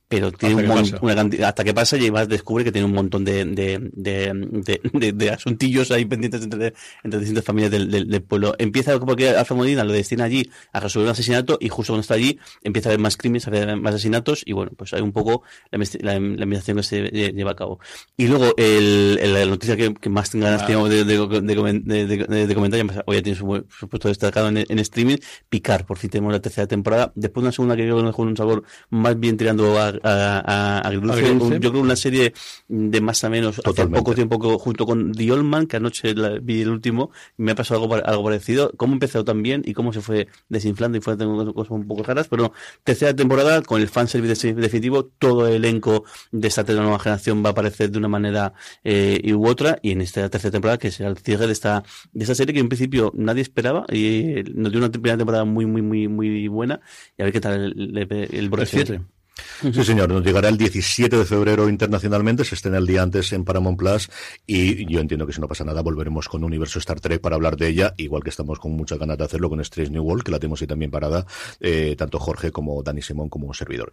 pero tiene un mon- una cantidad, hasta que pasa y además descubre que tiene un montón de, de, de, de, de- de asuntillos ahí pendientes entre, entre distintas familias del, del, del pueblo. Empieza porque Alfred Molina lo destina allí a resolver un asesinato y justo cuando está allí empieza a haber más crímenes, a haber más asesinatos y bueno, pues hay un poco la, la, la investigación que se lle- lleva a cabo. Y luego el, el- la noticia que, que más ganas Ah. teníamos de, de, de, comen- de, de- de comentar, ya hoy ya tiene su, su puesto destacado en, en streaming, Picar, por fin tenemos la tercera temporada, después una segunda que creo que nos dejó un sabor más bien tirando a, a, a. Un- yo creo una serie de más o menos. Hace Totalmente. poco tiempo que- junto con The Old Man, que anoche la- vi el último, me ha pasado algo, algo parecido, cómo empezó tan bien y cómo se fue desinflando y fue haciendo cosas un poco raras, pero tercera temporada con el fanservice definitivo, todo el elenco de esta nueva generación va a aparecer de una manera eh, u otra. Y en esta tercera temporada que será el cierre de esta de esta serie que en principio nadie esperaba y eh, nos dio una primera temporada muy muy muy muy buena. Y a ver qué tal el, el, el Sí, señor, nos llegará el 17 de febrero internacionalmente, se estrena el día antes en Paramount Plus y yo entiendo que si no pasa nada volveremos con Universo Star Trek para hablar de ella, igual que estamos con muchas ganas de hacerlo con Strange New World, que la tenemos ahí también parada, eh, tanto Jorge como Dani Simón como un servidor.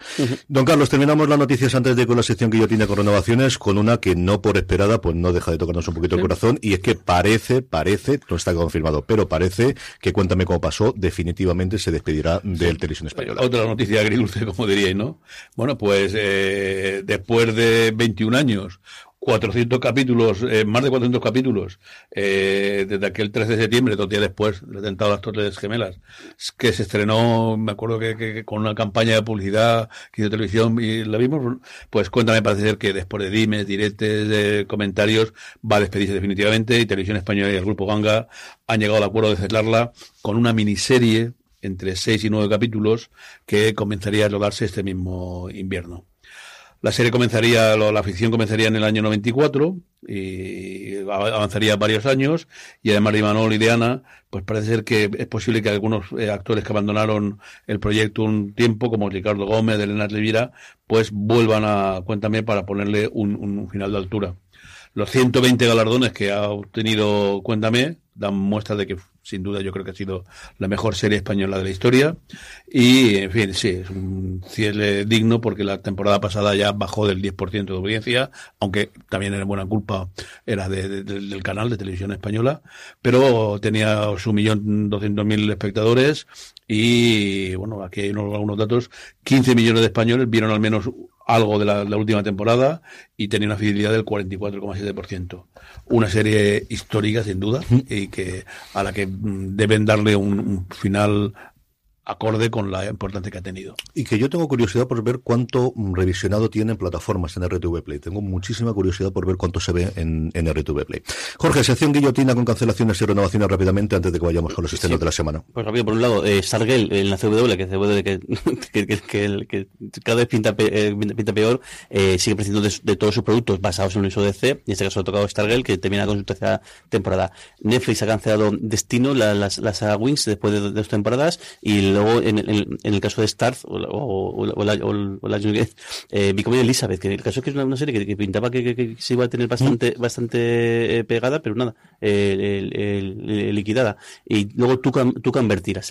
Don Carlos, terminamos las noticias antes de con la sección que yo tiene con renovaciones, con una que no por esperada, pues no deja de tocarnos un poquito el corazón, y es que parece, parece, no está confirmado, pero parece que Cuéntame cómo pasó, definitivamente se despedirá del Televisión Española. Otra noticia agridulce, como diríais, ¿no? Bueno, pues eh, después de 21 años, 400 capítulos, eh, más de 400 capítulos, eh, desde aquel 13 de septiembre, dos días después del atentado a las Torres Gemelas, que se estrenó, me acuerdo que, con una campaña de publicidad que hizo televisión y la vimos, pues cuéntame, parece ser que después de dimes, diretes, comentarios, va a despedirse definitivamente y Televisión Española y el Grupo Ganga han llegado al acuerdo de cerrarla con una miniserie entre seis y nueve capítulos que comenzaría a rodarse este mismo invierno. La serie comenzaría, la ficción comenzaría en el año 94 y av- avanzaría varios años y además de Imanol y de Ana, pues parece ser que es posible que algunos eh, actores que abandonaron el proyecto un tiempo, como Ricardo Gómez, Elena Levira, pues vuelvan a Cuéntame para ponerle un, un final de altura. Los 120 galardones que ha obtenido Cuéntame dan muestra de que, sin duda, yo creo que ha sido la mejor serie española de la historia. Y, en fin, sí, es un cierre digno porque la temporada pasada ya bajó del 10% de audiencia, aunque también era buena culpa, era de- de- de- del canal de televisión española, pero tenía su millón doscientos mil espectadores y, bueno, aquí hay unos, algunos datos, 15 millones de españoles vieron al menos algo de la, la última temporada y tenía una fidelidad del 44,7%. Una serie histórica, sin duda, y que a la que mm, deben darle un, un final acorde con la importancia que ha tenido. Y que yo tengo curiosidad por ver cuánto revisionado tiene en plataformas en RTV Play. Tengo muchísima curiosidad por ver cuánto se ve en, en RTV Play. Jorge, sección guillotina con cancelaciones y renovaciones rápidamente antes de que vayamos con los estrenos de la semana. Pues rápido, por un lado, eh, Stargirl en la CW, que CW que, que, que, que, que cada vez pinta, pe- eh, pinta peor, eh, sigue prescindiendo de, de todos sus productos basados en el universo DC, y en este caso ha tocado Stargirl, que termina con su tercera temporada. Netflix ha cancelado Destino, la, las, las saga Wings, después de, de dos temporadas, y luego en, en, en el caso de Starz, o, la- o, o, la- o la, la eh, Becoming Elizabeth, que el caso es que es una, una serie que, que pintaba que, que- que se iba a tener bastante, bastante eh, pegada, pero nada, eh, el- el- el- liquidada. Y luego tú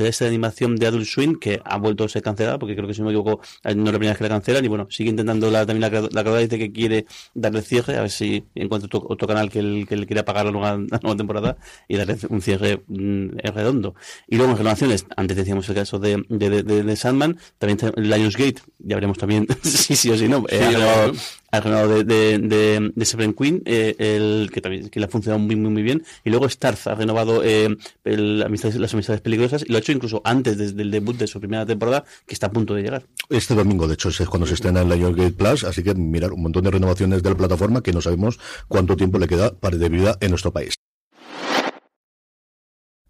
esta de animación de Adult Swim, que ha vuelto a ser cancelada, porque creo que si no me equivoco, eh, no es la primera vez que la cancelan, y bueno, sigue intentando la, también la, la creadora dice que quiere darle cierre, a ver si encuentra otro, otro canal que él, que él quiera pagar la nueva, la nueva temporada y darle un cierre mm, redondo. Y luego en renovaciones, antes decíamos el caso de, de, de, de- de Sandman, también Lionsgate, ya veremos también si sí o si no, eh, Sí, ha renovado, ha renovado de, de, Seven Queen, eh, el, que también que le ha funcionado muy, muy, muy bien. Y luego Starz ha renovado eh, el- amistades- las amistades peligrosas y lo ha hecho incluso antes desde el debut de su primera temporada, que está a punto de llegar. Este domingo, de hecho, es cuando se estrena en la Gate Plus, así que mirar un montón de renovaciones de la plataforma que no sabemos cuánto tiempo le queda para de vida en nuestro país.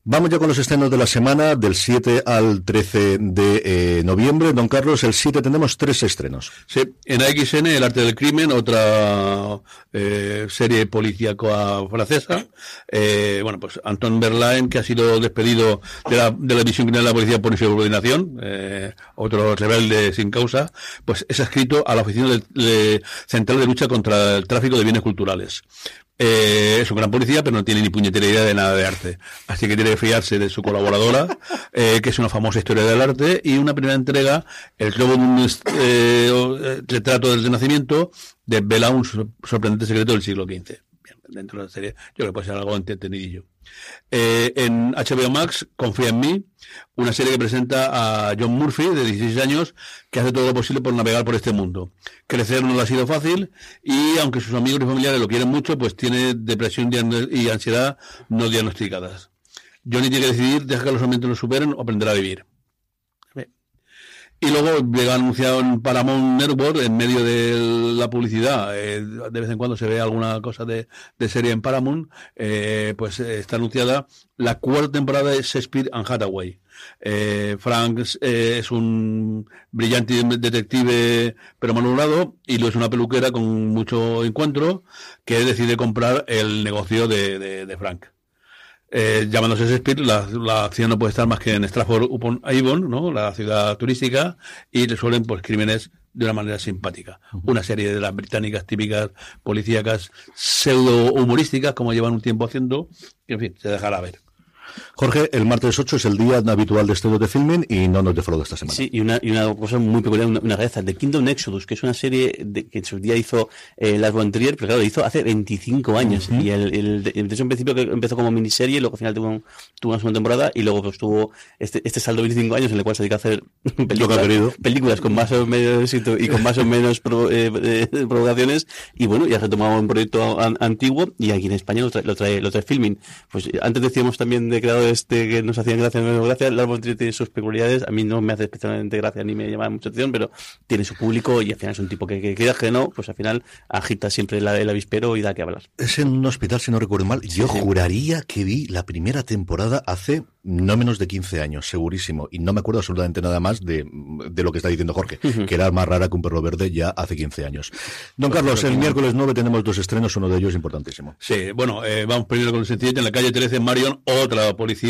Vamos ya con los estrenos de la semana, del 7 al 13 de eh, noviembre. Don Carlos, el 7 tenemos tres estrenos. Sí, en AXN, El arte del crimen, otra eh, serie policíaca francesa. Eh, bueno, pues Anton Berlain, que ha sido despedido de la, de la división criminal de la policía por insubordinación, eh, otro rebelde sin causa, pues es adscrito a la Oficina de- Central de Lucha contra el Tráfico de Bienes Culturales. Eh, es un gran policía, pero no tiene ni puñetera idea de nada de arte. Así que tiene que fiarse de su colaboradora, eh, que es una famosa historia del arte, y una primera entrega, El globo de un eh, eh, retrato del Renacimiento, desvela un sor- sorprendente secreto del siglo XV. Dentro de la serie, yo creo que puede ser algo entretenidillo. Eh, en HBO Max, Confía en mí, una serie que presenta a John Murphy, de 16 años, que hace todo lo posible por navegar por este mundo. Crecer no le ha sido fácil y aunque sus amigos y familiares lo quieren mucho, pues tiene depresión y ansiedad no diagnosticadas. Johnny tiene que decidir, deja que los momentos lo superen o aprender a vivir. Y luego llega anunciado en Paramount Network, en medio de la publicidad, eh, de vez en cuando se ve alguna cosa de, de serie en Paramount, eh, pues eh, está anunciada la cuarta temporada de Shakespeare and Hathaway. Eh, Frank es un brillante detective pero malhumorado y lo es una peluquera con mucho encuentro que decide comprar el negocio de- de Frank. Eh, llamándose Shakespeare, la, la acción no puede estar más que en Stratford upon Avon, ¿no? la ciudad turística, y resuelven pues crímenes de una manera simpática. Una serie de las británicas típicas policíacas pseudo humorísticas, como llevan un tiempo haciendo, y en fin, se dejará ver. Jorge, el martes 8 es el día habitual de estudios de filming y no nos defrauda esta semana. Sí, y una, y una cosa muy peculiar, una, una rareza, The Kingdom Exodus, que es una serie de, que en su día hizo eh, von Trier, pero claro, lo hizo hace 25 años. Y el, el, de, de hecho, en principio que empezó como miniserie, luego al final tuvo, un- tuvo una segunda temporada, y luego pues tuvo este, este saldo de 25 años en el cual se dedica a hacer películas, películas con más o menos éxito y con más o menos pro- eh, eh, provocaciones. Y bueno, ya retomaba un proyecto an- antiguo, y aquí en España lo trae, lo trae, lo trae Filming. Pues antes decíamos también de creadores este, que nos hacían gracia, no gracia. Von Trier tiene sus peculiaridades. A mí no me hace especialmente gracia ni me llama mucha atención, pero tiene su público y al final es un tipo que, que queda que no, pues al final agita siempre la- el avispero y da que hablar. Es en un hospital, si no recuerdo mal. Yo juraría que vi la primera temporada hace no menos de 15 años, segurísimo. Y no me acuerdo absolutamente nada más de, de lo que está diciendo Jorge, que era más rara que un perro verde ya hace 15 años. Don Carlos, el miércoles 9 tenemos dos estrenos, uno de ellos importantísimo. Sí, bueno, eh, vamos primero con el sencillito. En la calle 13, Marion, otra policía,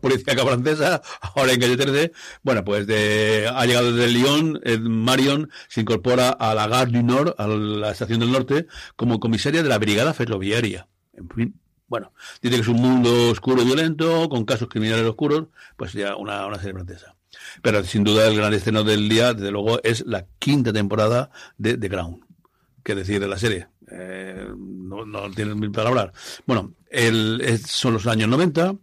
policía francesa, ahora en calle 13. Bueno, pues de, ha llegado desde Lyon, Marion se incorpora a la Gare du Nord, a la estación del norte, como comisaria de la brigada ferroviaria. En fin, bueno, dice que es un mundo oscuro y violento, con casos criminales oscuros, pues ya una, una serie francesa. Pero sin duda el gran estreno del día, desde luego, es la quinta temporada de The Crown que decir de la serie. Eh, no, no tienen mil palabras. Bueno, el, son los años 90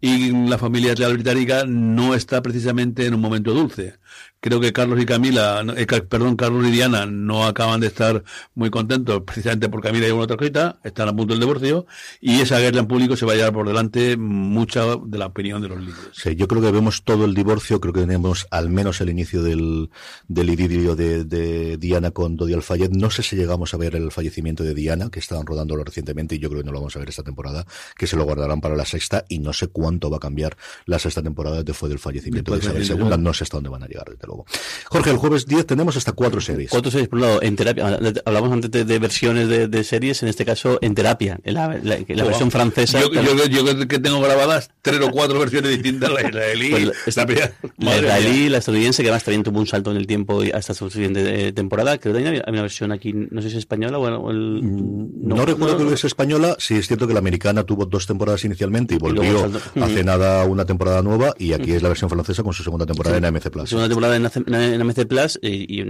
y la familia real británica no está precisamente en un momento dulce. Creo que Carlos y Camila, eh, perdón, Carlos y Diana no acaban de estar muy contentos precisamente por Camila y una otra cosita, están a punto del divorcio y esa guerra en público se va a llevar por delante mucha de la opinión de los líderes. Sí, yo creo que vemos todo el divorcio, creo que tenemos al menos el inicio del, del idilio de, de Diana con Dodi Al-Fayed. No sé si llegamos a ver el fallecimiento de Diana, que estaban rodándolo recientemente, y yo creo que no lo vamos a ver esta temporada, que se lo guardarán para la sexta, y no sé cuánto va a cambiar la sexta temporada después del fallecimiento de Después del Isabel II. No sé hasta dónde van a llegar, desde luego. Jorge, el jueves 10 tenemos hasta cuatro series. Cuatro series, por un lado, en terapia. Hablamos antes de, de versiones de, de series, en este caso en terapia. En la, la- la versión francesa. Yo, yo, yo que tengo grabadas tres o cuatro versiones distintas, la israelí, Pues la- la, primera- la israelí, estadounidense, que además también tuvo un salto en el tiempo y hasta su siguiente eh, temporada. Creo que hay una versión aquí, no sé si es española o o el. No, recuerdo que es española, sí es cierto que la americana tuvo dos temporadas inicialmente y volvió saltó. hace nada una temporada nueva y aquí es la versión francesa con su segunda temporada en AMC Plus. segunda temporada en, en AMC Plus eh, y,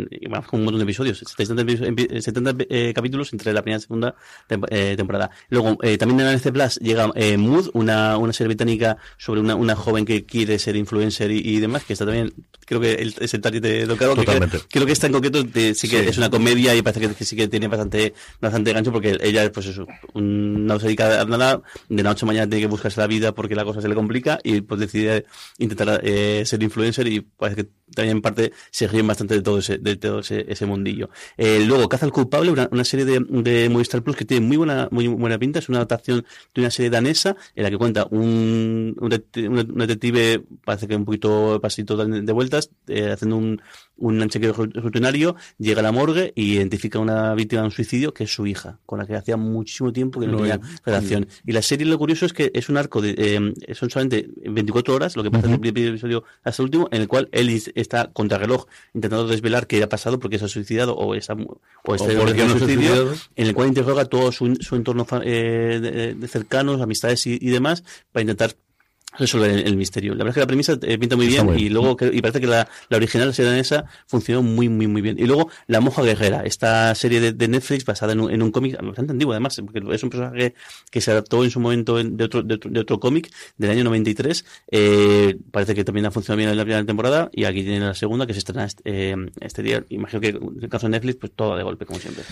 con un montón de episodios, 70, epi- 70 eh, capítulos entre la primera y segunda tem- eh, temporada. Luego, eh, también en AMC Plus llega eh, Mood, una, una serie británica sobre una, una joven que quiere ser influencer y, demás, que está también, creo que el- es el target de Carlos, que creo, que está en concreto, sí que es una comedia y parece que, sí que tiene bastante, bastante gancho porque ella, pues eso, no se dedica a nada, de la noche a mañana tiene que buscarse la vida porque la cosa se le complica y pues decide intentar eh, ser influencer y parece que también en parte se ríen bastante de todo ese, de todo ese, ese mundillo. Eh, luego, Caza al culpable, una, una serie de, de Movistar Plus que tiene muy buena, muy buena pinta, es una adaptación de una serie danesa en la que cuenta un, un, un detective, parece que un poquito pasito de, de vueltas, eh, haciendo un, un chequeo rutinario, llega a la morgue y identifica a una víctima de un suicidio que es su hija, con la que hacía muchísimo tiempo que no Lo tenía es. relación. Y la serie lo curioso es que es un arco de, eh, son solamente 24 horas, lo que pasa en el primer episodio hasta el último, en el cual él está contrarreloj intentando desvelar qué ha pasado porque se ha suicidado o está, o está O no suicidio, en el cual interroga todo su, su entorno eh, de, de cercanos, amistades y, y demás, para intentar resolver el, el misterio. La verdad es que la premisa eh, pinta muy bien muy y luego y parece que la, la original, la serie danesa, funcionó muy, muy, muy bien. Y luego La Monja Guerrera, esta serie de, de Netflix basada en un, en un cómic bastante antiguo además, porque es un personaje que se adaptó en su momento en- de otro, de otro, de otro cómic del año 93. Eh, parece que también ha funcionado bien en la primera temporada y aquí tiene la segunda que se estrena este, eh, este día. Imagino que en el caso de Netflix, pues todo de golpe, como siempre.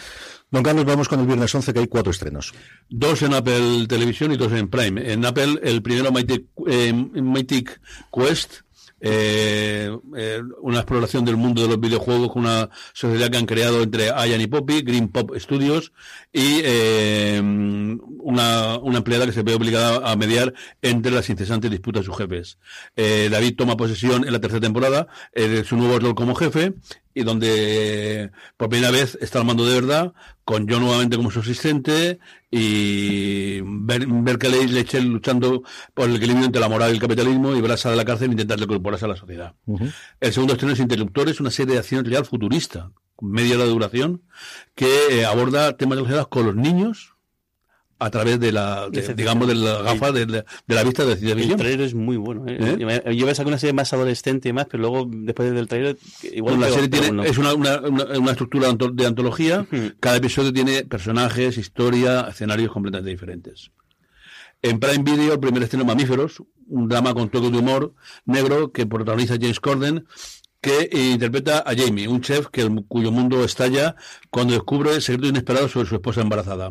Don Carlos, vamos con el viernes 11 que hay cuatro estrenos. Dos en Apple Televisión y dos en Prime. En Apple, el primero Mythic, eh, Quest, eh, eh, una exploración del mundo de los videojuegos con una sociedad que han creado entre Ian y Poppy, Green Pop Studios, y eh, una, una empleada que se ve obligada a mediar entre las incesantes disputas de sus jefes. David toma posesión en la tercera temporada de su nuevo rol como jefe y donde por primera vez está al mando de verdad, con yo nuevamente como su asistente y ver, ver que le eche luchando por el equilibrio entre la moral y el capitalismo y verla salir de la cárcel e intentar incorporarse a la sociedad. El segundo estreno es Interruptores, una serie de acción real futurista, con media hora de duración, que eh, aborda temas relacionados con los niños a través de la, de- digamos, de la gafa de, la- de la vista de ciencia El trailer es muy bueno. ¿eh? ¿Eh? Yo, me- yo voy a sacar una serie más adolescente y más, pero luego, después del trailer, igual la serie tiene, es una, una, estructura de antología. Cada episodio tiene personajes, historia, escenarios completamente diferentes. En Prime Video, el primer estreno Mamíferos, un drama con toque de humor negro que protagoniza James Corden, que interpreta a Jamie, un chef que el- cuyo mundo estalla cuando descubre secretos inesperados sobre su esposa embarazada.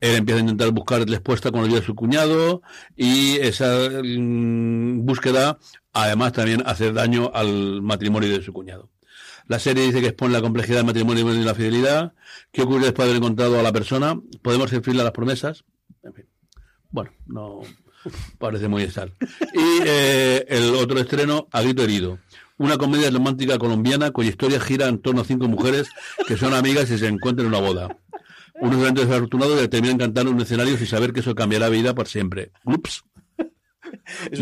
Él empieza a intentar buscar respuesta con la ayuda de su cuñado y esa mm, búsqueda además también hace daño al matrimonio de su cuñado. La serie dice que expone la complejidad del matrimonio y la fidelidad. ¿Qué ocurre después de haber encontrado a la persona? ¿Podemos fieles a las promesas? En fin. Bueno, no parece muy estar. Y eh, el otro estreno, A Grito Herido. Una comedia romántica colombiana cuya historia gira en torno a cinco mujeres que son amigas y se encuentran en una boda. Unos eventos desafortunados determinan cantar en un escenario sin saber que eso cambiará vida para siempre. Ups.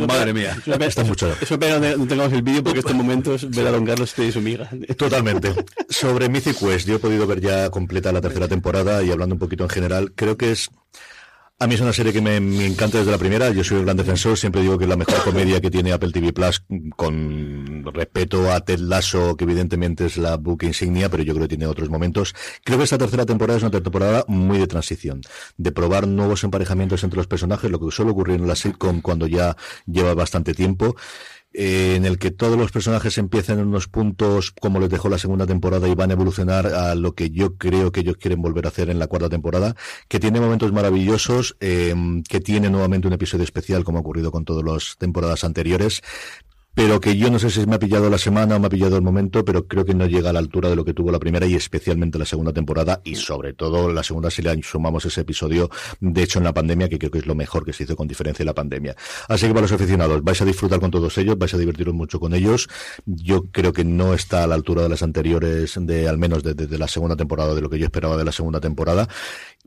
Madre pena- mía. Es una pena, Está mucho. es una pena que no tengamos el vídeo porque estos momentos ver a Don Carlos y su amiga. Totalmente. Sobre Mythic Quest, yo he podido ver ya completa la tercera temporada y hablando un poquito en general, creo que es a mí es una serie que me, encanta desde la primera. Yo soy un gran defensor. Siempre digo que es la mejor comedia que tiene Apple TV Plus, con respeto a Ted Lasso, que evidentemente es la book insignia, pero yo creo que tiene otros momentos. Creo que esta tercera temporada es una temporada muy de transición, de probar nuevos emparejamientos entre los personajes, lo que suele ocurrir en la sitcom cuando ya lleva bastante tiempo. Eh, en el que todos los personajes empiezan en unos puntos como les dejó la segunda temporada y van a evolucionar a lo que yo creo que ellos quieren volver a hacer en la cuarta temporada, que tiene momentos maravillosos, eh, que tiene nuevamente un episodio especial como ha ocurrido con todas las temporadas anteriores, pero que yo no sé si me ha pillado la semana o me ha pillado el momento, pero creo que no llega a la altura de lo que tuvo la primera y especialmente la segunda temporada y sobre todo la segunda si le sumamos ese episodio, de hecho en la pandemia, que creo que es lo mejor que se hizo con diferencia en la pandemia. Así que para los aficionados, vais a disfrutar con todos ellos, vais a divertiros mucho con ellos. Yo creo que no está a la altura de las anteriores, de al menos desde de la segunda temporada, de lo que yo esperaba de la segunda temporada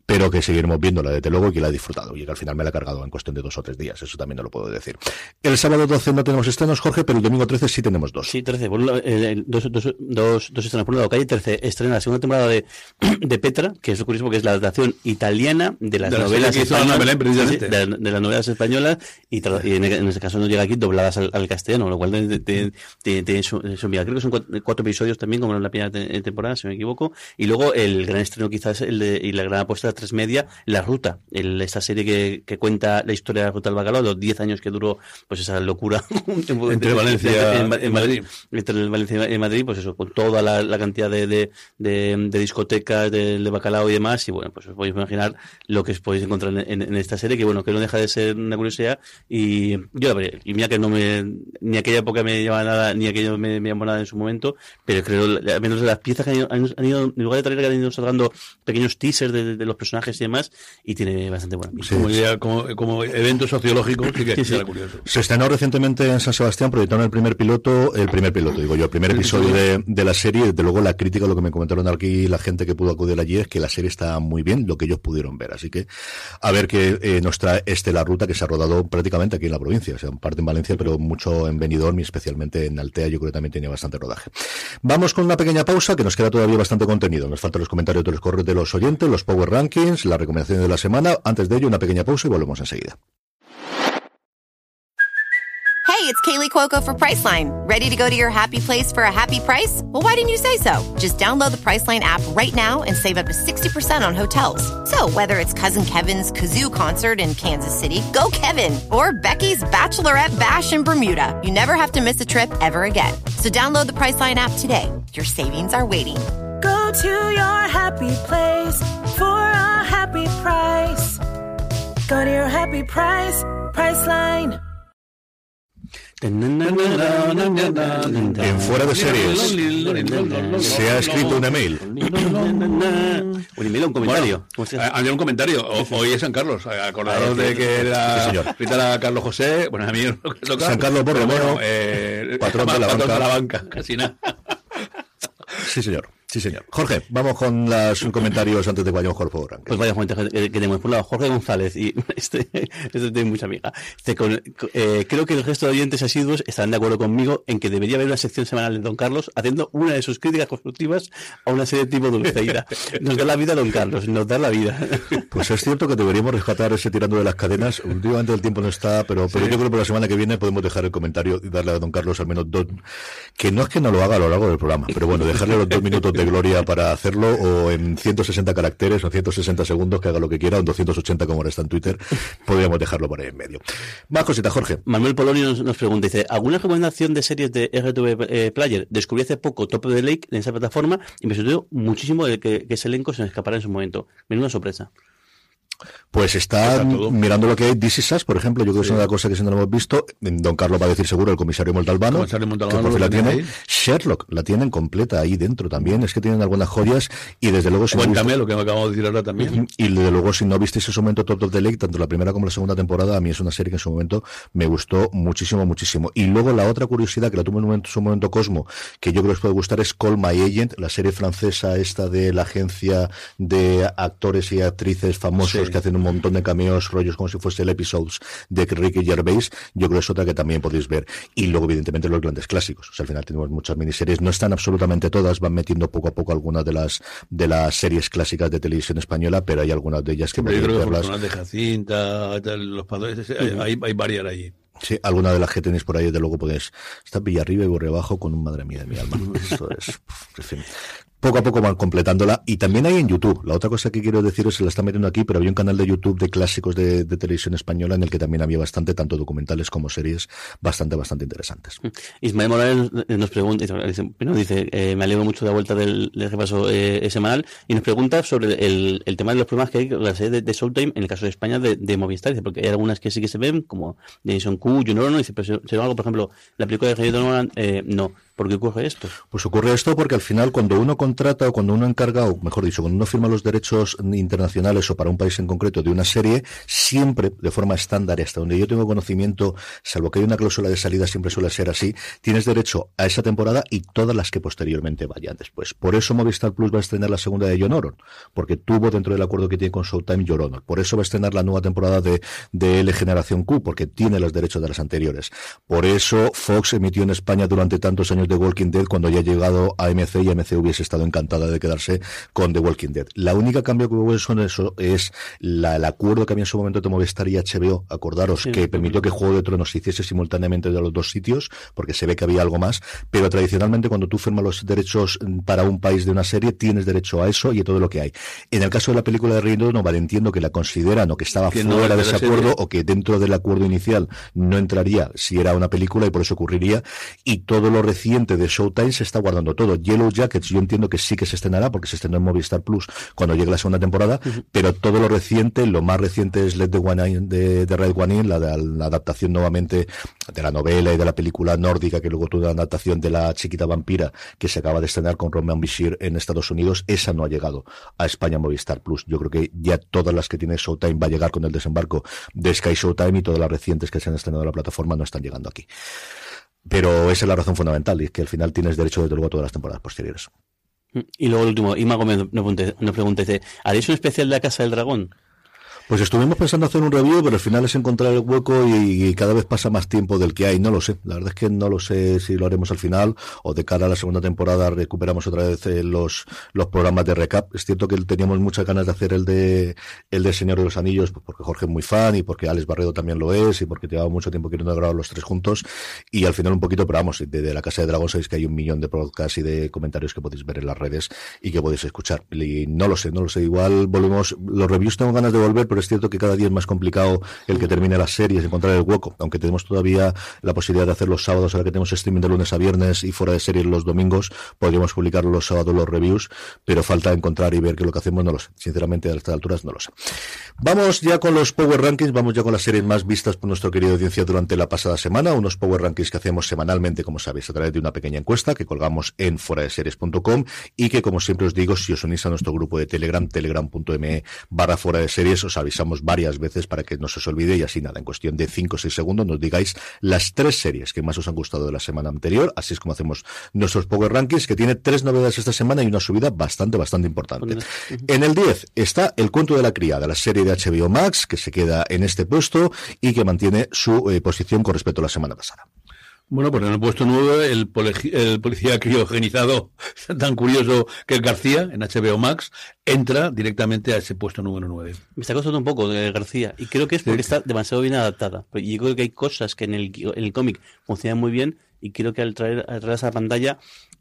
pero que seguiremos viéndola desde luego y que la he disfrutado y que al final me la he cargado en cuestión de dos o tres días, eso también no lo puedo decir. El sábado 12 no tenemos estrenos, Jorge, pero el domingo 13 sí tenemos dos. Sí, 13, por un lado, eh, dos, dos, dos, dos, estrenos. Por un lado, Calle 13 estrena la segunda temporada de, de Petra, que es lo curioso porque es la adaptación italiana de las De la novelas españolas, precisamente. sí, de, de las novelas españolas y, y en, en este caso no llega aquí dobladas al, al castellano, lo cual tiene, tiene- tiene- tiene su, su envidia. Creo que son cuatro, cuatro episodios también, como en la primera te- temporada, si no me equivoco. Y luego el gran estreno quizás el de, y la gran apuesta tres media, La Ruta, el, esta serie que, que cuenta la historia de la Ruta del Bacalao, los 10 años que duró pues esa locura. Entre Valencia en, y Madrid. entre Valencia y Madrid, pues eso, con toda la, la cantidad de, de, de, de discotecas, de, bacalao y demás, y bueno, pues os podéis imaginar lo que os podéis encontrar en, en- en esta serie, que bueno, que no deja de ser una curiosidad, y yo la veré, y mira que no me, ni aquella época me llamaba nada, ni aquello me, me llamó nada en su momento, pero creo, al menos de las piezas que han ido, han, ido en lugar de traer, que han ido sacando pequeños teasers de, de- de los personajes y demás, y tiene bastante buena pinta. Como, idea- como, como evento sociológico, sí que Sí, sí. curioso. Se estrenó recientemente en San Sebastián, proyectaron el primer piloto, el primer piloto, digo yo, el primer episodio de, de la serie. Desde luego, la crítica, lo que me comentaron aquí la gente que pudo acudir allí, es que la serie está muy bien, lo que ellos pudieron ver. Así que, a ver qué eh, nos trae este la ruta que se ha rodado prácticamente aquí en la provincia. O sea, en parte en Valencia, pero mucho en Benidorm y especialmente en Altea, yo creo que también tenía bastante rodaje. Vamos con una pequeña pausa, que nos queda todavía bastante contenido. Nos faltan los comentarios de los correos de los oyentes, los Power Rankings, las recomendaciones de la semana. Antes de ello, una pequeña pausa y volvemos enseguida. Hey, it's Kaylee Cuoco for Priceline. Ready to go to your happy place for a happy price? Well, why didn't you say so? Just download the Priceline app right now and save up to 60% on hotels. So, whether it's Cousin Kevin's Kazoo concert in Kansas City, go Kevin, or Becky's Bachelorette Bash in Bermuda, you never have to miss a trip ever again. So, download the Priceline app today. Your savings are waiting. Go to your happy place for a happy price. Go to your happy price, Priceline. En Fuera de Series se ha escrito una mail. Un email o un comentario. Bueno, a- había un comentario. O- Hoy es San Carlos. Acordaros Ah, de que era sí, Carlos José. Bueno, a mí lo. San Carlos Borromeo, bueno, eh, patrón de la patrón banca. de la banca. Casi nada. Sí, señor. Sí, señor. Jorge, vamos con los comentarios antes de que vayamos Power Rankings. Pues vaya comentarios que, tenemos. Por un lado, Jorge González, y este, este tiene mucha amiga. Este, con- eh, creo que el resto de oyentes asiduos estarán de acuerdo conmigo en que debería haber una sección semanal de Don Carlos haciendo una de sus críticas constructivas a una serie tipo Dulceida. Nos da la vida Don Carlos, nos da la vida. Pues es cierto que deberíamos rescatar ese tirando de las cadenas. Últimamente el tiempo no está, pero, pero yo creo que por la semana que viene podemos dejar el comentario y darle a don Carlos al menos dos, que no es que no lo haga a lo largo del programa, pero bueno, dejarle los dos minutos de gloria para hacerlo o en 160 caracteres o en 160 segundos que haga lo que quiera, o en 280 como ahora está en Twitter, podríamos dejarlo por ahí en medio. Más cositas, Jorge. Manuel Polonio nos, nos pregunta, dice, ¿alguna recomendación de series de RTV eh, Player? Descubrí hace poco Top of the Lake en esa plataforma y me sorprendió muchísimo de que, que ese elenco se me escapara en su momento. Menuda sorpresa. Pues está mirando lo que hay This Is Us, por ejemplo, yo creo que es una cosa que si no lo hemos visto, Don Carlos va a decir seguro el comisario Montalbano, Comisario Montalbano que por fin la tiene ahí. Sherlock la tienen completa ahí dentro también, es que tienen algunas joyas y desde luego si no Cuéntame viste- lo que me acabamos de decir ahora también. y desde luego si no visteis en su momento Top of the Lake, tanto la primera como la segunda temporada, a mí es una serie que en su momento me gustó muchísimo, muchísimo. Y luego la otra curiosidad que la tuvo en un momento- su momento Cosmo, que yo creo que os puede gustar, es Call My Agent, la serie francesa esta de la agencia de actores y actrices famosos Sí. que hacen un montón de cameos, rollos como si fuese el episodes de Ricky Gervais, yo creo que es otra que también podéis ver. Y luego, evidentemente, los grandes clásicos. O sea, al final tenemos muchas miniseries, no están absolutamente todas, van metiendo poco a poco algunas de las de las series clásicas de televisión española, pero hay algunas de ellas que Pero yo creo que de Jacinta, tal, los padres, hay, hay, hay varias allí. Sí, alguna de las que tenéis por ahí, desde luego podéis. Está Villarriba y Borre abajo con un madre mía de mi alma. Esto es. en fin. poco a poco van completándola y también hay en YouTube. La otra cosa que quiero deciros se la está metiendo aquí, pero había un canal de YouTube de clásicos de, televisión española en el que también había bastante, tanto documentales como series, bastante, bastante interesantes. Mm. Ismael Morales nos pregunta, dice, eh, me alegro mucho de la vuelta del, del repaso eh, semanal y nos pregunta sobre el, tema de los problemas que hay con la serie de, de Showtime en el caso de España de, Movistar, dice, porque hay algunas que sí que se ven, como Jason Q, Junior, no, dice, pero si, algo, por ejemplo, la película de Rey Donovan, eh, no. ¿Por qué ocurre esto? Pues ocurre esto porque al final cuando uno contrata o cuando uno encarga, o mejor dicho, cuando uno firma los derechos internacionales o para un país en concreto de una serie, siempre de forma estándar, hasta donde yo tengo conocimiento, salvo que hay una cláusula de salida, siempre suele ser así, tienes derecho a esa temporada y todas las que posteriormente vayan después. Por eso Movistar Plus va a estrenar la segunda de John Oron, porque tuvo dentro del acuerdo que tiene con Showtime John Oron. Por eso va a estrenar la nueva temporada de, de L Generación Q, porque tiene los derechos de las anteriores. Por eso Fox emitió en España durante tantos años de Walking Dead cuando ya ha llegado a MC y MC hubiese estado encantada de quedarse con The Walking Dead. La única cambio que hubo en eso es la, el acuerdo que había en su momento de Movistar y HBO, acordaros, que permitió que Juego de Tronos se hiciese simultáneamente de los dos sitios, porque se ve que había algo más, pero tradicionalmente cuando tú firmas los derechos para un país de una serie, tienes derecho a eso y a todo lo que hay. En el caso de la película de Reino no vale, entiendo que la consideran o que estaba fuera de ese acuerdo o que dentro del acuerdo inicial no entraría si era una película y por eso ocurriría. Y todo lo de Showtime se está guardando todo. Yellow Jackets yo entiendo que sí que se estrenará porque se estrenó en Movistar Plus cuando llegue la segunda temporada, pero todo lo reciente, lo más reciente es Let the One de, de Red One In, la, la, adaptación nuevamente de la novela y de la película nórdica que luego tuvo una adaptación de la chiquita vampira que se acaba de estrenar con Roman Bishir en Estados Unidos, esa no ha llegado a España Movistar Plus. Yo creo que ya todas las que tiene Showtime va a llegar con el desembarco de Sky Showtime y todas las recientes que se han estrenado en la plataforma no están llegando aquí. Pero esa es la razón fundamental, y es que al final tienes derecho de luego a todas las temporadas posteriores. Y luego el último, Ima Gómez nos pregunta, ¿haréis un especial de la Casa del Dragón? Pues estuvimos pensando hacer un review, pero al final es encontrar el hueco y, cada vez pasa más tiempo del que hay. No lo sé. La verdad es que no lo sé si lo haremos al final o de cara a la segunda temporada recuperamos otra vez eh, los, los programas de recap. Es cierto que teníamos muchas ganas de hacer el de el de Señor de los Anillos, pues porque Jorge es muy fan y porque Alex Barredo también lo es y porque llevaba mucho tiempo queriendo grabar los tres juntos. Y al final un poquito, pero vamos, de, la Casa de Dragón sabéis que hay un millón de podcasts y de comentarios que podéis ver en las redes y que podéis escuchar. Y no lo sé, no lo sé. Igual volvemos, los reviews tengo ganas de volver, pero es cierto que cada día es más complicado el que termine las series, encontrar el hueco, aunque tenemos todavía la posibilidad de hacer los sábados, ahora que tenemos streaming de lunes a viernes y fuera de series los domingos, podríamos publicar los sábados los reviews, pero falta encontrar y ver que lo que hacemos no lo sé. Sinceramente, a estas alturas no lo sé. Vamos ya con los Power Rankings, vamos ya con las series más vistas por nuestro querido audiencia durante la pasada semana, unos Power Rankings que hacemos semanalmente, como sabéis, a través de una pequeña encuesta que colgamos en foradeseries.com y que, como siempre os digo, si os unís a nuestro grupo de Telegram, telegram.me barra fuera de series, avisamos varias veces para que no se os olvide y así nada, en cuestión de 5 o 6 segundos nos digáis las tres series que más os han gustado de la semana anterior, así es como hacemos nuestros Power Rankings, que tiene tres novedades esta semana y una subida bastante, bastante importante. En el 10 está El cuento de la criada, la serie de HBO Max, que se queda en este puesto y que mantiene su eh, posición con respecto a la semana pasada. Bueno, pues en el puesto nuevo, el, el policía criogenizado, tan curioso que el García, en HBO Max, entra directamente a ese puesto número 9. Me está costando un poco de García, y creo que es porque está demasiado bien adaptada. Y yo creo que hay cosas que en el, en el cómic funcionan muy bien, y creo que al traer, al traer esa pantalla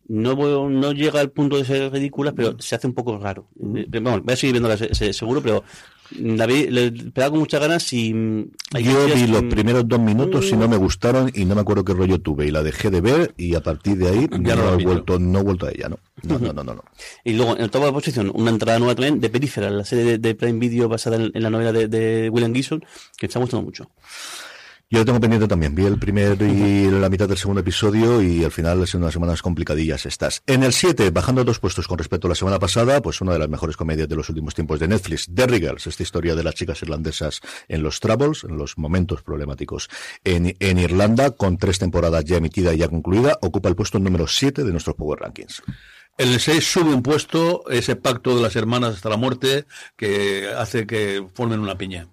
no, no llega al punto de ser ridícula, pero se hace un poco raro. Eh, vamos, voy a seguir viéndola seguro, pero David, le pegaba con muchas ganas y... Mm, Yo vi los primeros dos minutos y no me gustaron y no me acuerdo qué rollo tuve y la dejé de ver y a partir de ahí ya no, he vuelto, no he vuelto a ella, ¿no? No, no, no, no, Y luego, en el de posición, una entrada nueva también de Peripheral, la serie de, Prime Video basada en, la novela de, de William Gibson, que me está gustando mucho. Yo lo tengo pendiente también. Vi el primer y la mitad del segundo episodio y al final son unas semanas complicadillas estas. En el 7, bajando dos puestos con respecto a la semana pasada, pues una de las mejores comedias de los últimos tiempos de Netflix, The Girls, esta historia de las chicas irlandesas en los troubles, en los momentos problemáticos en, en Irlanda, con tres temporadas ya emitida y ya concluida, ocupa el puesto número 7 de nuestros Power Rankings. El 6 sube un puesto, ese pacto de las hermanas hasta la muerte que hace que formen una piña.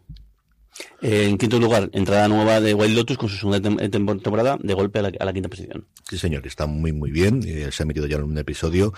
Eh, en quinto lugar, entrada nueva de Wild Lotus con su segunda temporada de golpe a la, quinta posición. Sí, señor, está muy, muy bien. Eh, se ha metido ya en un episodio.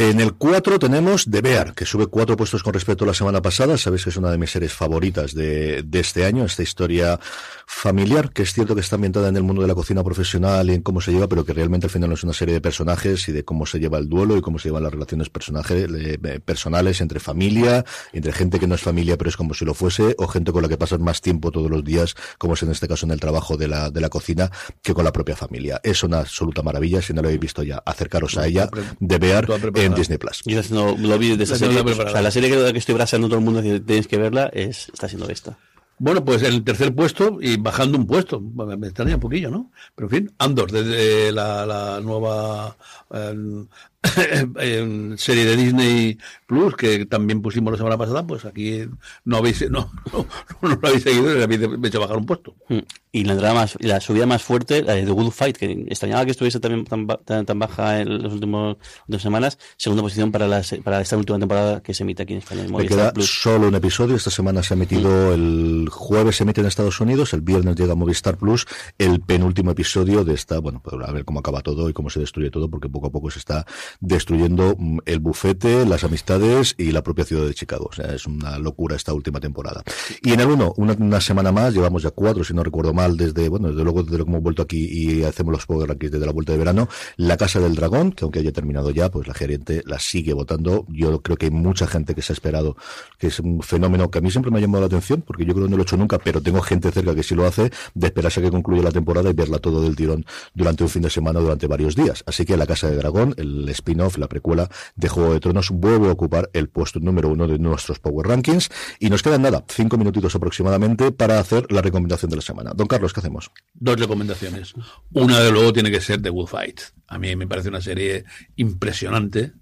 En el 4 tenemos The Bear, que sube cuatro puestos con respecto a la semana pasada. Sabéis que es una de mis series favoritas de, de este año, esta historia familiar, que es cierto que está ambientada en el mundo de la cocina profesional y en cómo se lleva, pero que realmente al final no es una serie de personajes y de cómo se lleva el duelo y cómo se llevan las relaciones personajes, eh, personales entre familia, entre gente que no es familia pero es como si lo fuese, o gente con la que pasas más tiempo todos los días, como es en este caso en el trabajo de la, de la cocina, que con la propia familia. Es una absoluta maravilla, si no lo habéis visto ya, acercaros a ella, de Bear en Disney Plus. Yo lo vi de esa La serie. O sea, la serie que, que estoy abrazando a todo el mundo, que tenéis que verla, es, está siendo esta. Bueno, pues el tercer puesto y bajando un puesto. Me extraña un poquillo, ¿no? Pero en fin, Andor, desde la, la nueva em, serie de Disney Plus que también pusimos la semana pasada, pues aquí no habéis, no, no, no lo habéis seguido y habéis hecho bajar un puesto. Mm. Y la entrada más, la subida más fuerte, la de The Good Fight, que extrañaba que estuviese también tan, ba- tan, tan baja en las últimas dos semanas. Segunda posición para, la, se- para esta última temporada que se emite aquí en España. en Me queda Plus. solo un episodio. Esta semana se ha emitido el jueves, se emite en Estados Unidos, el viernes llega a Movistar Plus, el penúltimo episodio de esta, bueno, pues a ver cómo acaba todo y cómo se destruye todo, porque poco a poco se está destruyendo mm, el bufete, las amistades y la propia ciudad de Chicago. O sea, es una locura esta última temporada. Y en el 1, una, una semana más, llevamos ya cuatro, si no recuerdo mal, desde, bueno, desde luego desde lo que hemos vuelto aquí y hacemos los Power Rankings desde la vuelta de verano, La Casa del Dragón, que aunque haya terminado ya, pues la gerente la sigue votando. Yo creo que hay mucha gente que se ha esperado, que es un fenómeno que a mí siempre me ha llamado la atención, porque yo creo que no lo he hecho nunca, pero tengo gente cerca que sí lo hace, de esperarse a que concluya la temporada y verla todo del tirón durante un fin de semana, durante varios días. Así que La Casa del Dragón, el spin-off, la precuela de Juego de Tronos, vuelve a ocupar el puesto número uno de nuestros Power Rankings. Y nos quedan nada, cinco minutitos aproximadamente para hacer la recomendación de la semana. Don Carlos, ¿qué hacemos? Dos recomendaciones. Una, de luego, tiene que ser The Good Fight. A mí me parece una serie impresionante.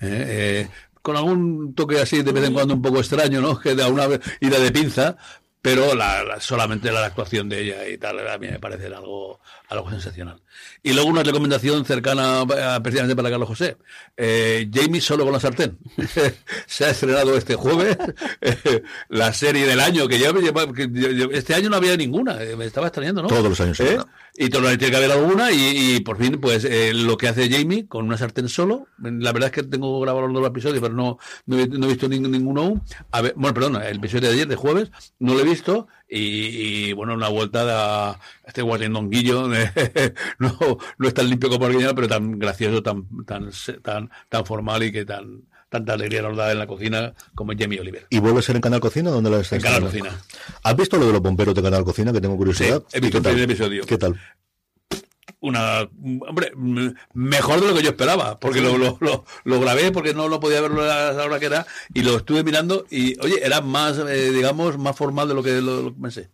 ¿eh? Eh, con algún toque así de vez en cuando un poco extraño, ¿no? Que da una ida de pinza, pero la, la- solamente la actuación de ella y tal, a mí me parece algo, algo sensacional. Y luego una recomendación cercana eh, precisamente para Carlos José. Eh, Jamie solo con la sartén. Se ha estrenado este jueves eh, la serie del año, que ya me que yo- yo- este año no había ninguna, eh, me estaba extrañando, ¿no? Todos los años ¿Eh? Y todo, tiene que haber alguna y, y por fin, pues eh, lo que hace Jamie con una sartén solo, la verdad es que tengo grabado los dos episodios, pero no, no, he, no he visto ning- ninguno aún. A ver, bueno, perdón, el episodio de ayer, de jueves, no lo he visto y, y, bueno, una vuelta a este guatendonguillo, de- no, no es tan limpio como original, pero tan gracioso, tan, tan, tan, tan formal y que tan tanta alegría nos da en la cocina como Jamie Oliver. ¿Y vuelve a ser en Canal Cocina? ¿Dónde la estás En Canal? Cocina. ¿Has visto lo de los bomberos de Canal Cocina? Que tengo curiosidad. Sí, he visto ¿Y qué el primer episodio. ¿Qué tal? Una hombre mejor de lo que yo esperaba porque lo, lo, lo, grabé porque no lo podía verlo a la hora que era y lo estuve mirando y oye era más eh, digamos más formal de lo que lo, pensé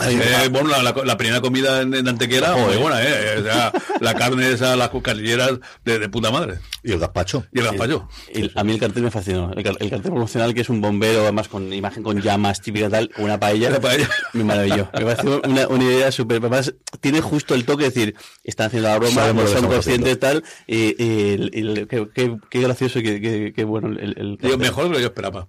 Eh, bueno, la, la- la primera comida en, en Antequera, muy buena, ¿eh? O sea, la carne esa, las cucarilleras de, de puta madre. Y el gazpacho. Y el gazpacho. El- a mí el cartel me fascinó. El, el cartel promocional, que es un bombero, además con imagen con llamas típica tal, una paella. Una paella. Me maravilló. Me pareció una, una idea súper. Además, tiene justo el toque de decir, están haciendo la broma, Sabemos no son conscientes tal. Y, y qué, gracioso y qué, bueno el, cartel. mejor de lo que yo esperaba.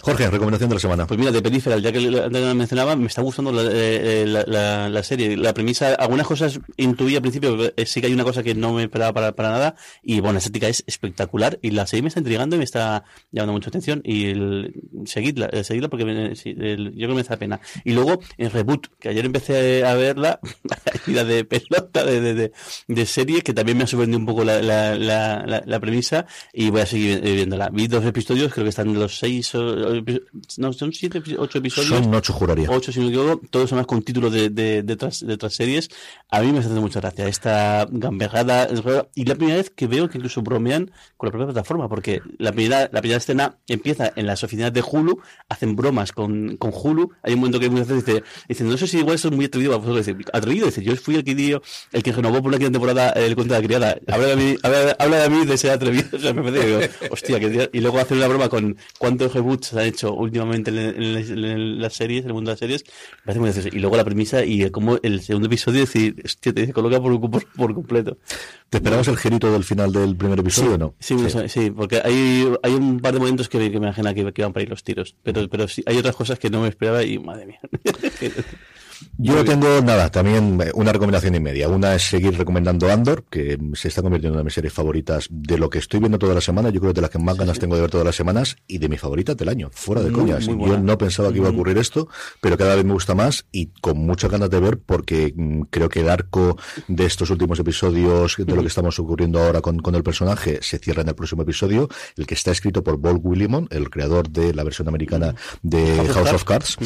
Jorge, recomendación de la semana. Pues mira, de Peripheral, ya que la- la mencionaba, me está gustando la, eh, la- la- la serie. La premisa, algunas cosas intuí al principio, eh, sí que hay una cosa que no me esperaba para, nada, y bueno, la estética es espectacular, y la serie me está intrigando y me está llamando mucha atención, y el, seguidla, eh, seguidla porque sí, el- yo creo que me hace pena. Y luego, en Reboot, que ayer empecé a verla, ida de pelota, de, de, de, de serie, que también me ha sorprendido un poco la, la, la, la, la premisa, y voy a seguir eh, viéndola. Vi dos episodios, creo que están los seis, o, o epi- no, son siete, ocho episodios. Son ocho, juraría. Ocho, si no me equivoco, todos con títulos de, de, de, otras, de otras series. A mí me haciendo mucha gracia esta gamberrada. Y la primera vez que veo que incluso bromean con la propia plataforma, porque la primera, la primera escena empieza en las oficinas de Hulu, hacen bromas con, con Hulu. Hay un momento que muchas veces dice, dice, no sé si igual eso es muy atrevido a vosotros. Dice, atrevido, dice, yo fui el que dio, el que renovó por una quinta temporada el cuento de la criada. Habla de mí, habla, habla de mí de ser atrevido. O sea, me parece digo, hostia, que y luego hacen una broma con cuántos reboots se han hecho últimamente en, en- en las series, en el mundo de las series, me parece muy gracioso. Y luego la premisa y cómo el segundo episodio decir, hostia, te coloca por, por, por completo. ¿Te esperabas el girito del final del primer episodio o no? Sí, sí, sí, porque hay, hay un par de momentos que, que me imagina que, que iban para ir los tiros. Pero, pero sí, hay otras cosas que no me esperaba y madre mía. Yo tengo nada, también eh, una recomendación y media. Una es seguir recomendando Andor, que se está convirtiendo en una de mis series favoritas de lo que estoy viendo toda la semana. Yo creo que de las que más ganas tengo de ver todas las semanas y de mi favorita del año, fuera de Muy, coñas. muy Yo no pensaba que iba a ocurrir esto, pero cada vez me gusta más y con muchas ganas de ver porque mm, creo que el arco de estos últimos episodios, de lo que estamos ocurriendo ahora con, con el personaje, se cierra en el próximo episodio, el que está escrito por Paul Willimon, el creador de la versión americana de House of Cards.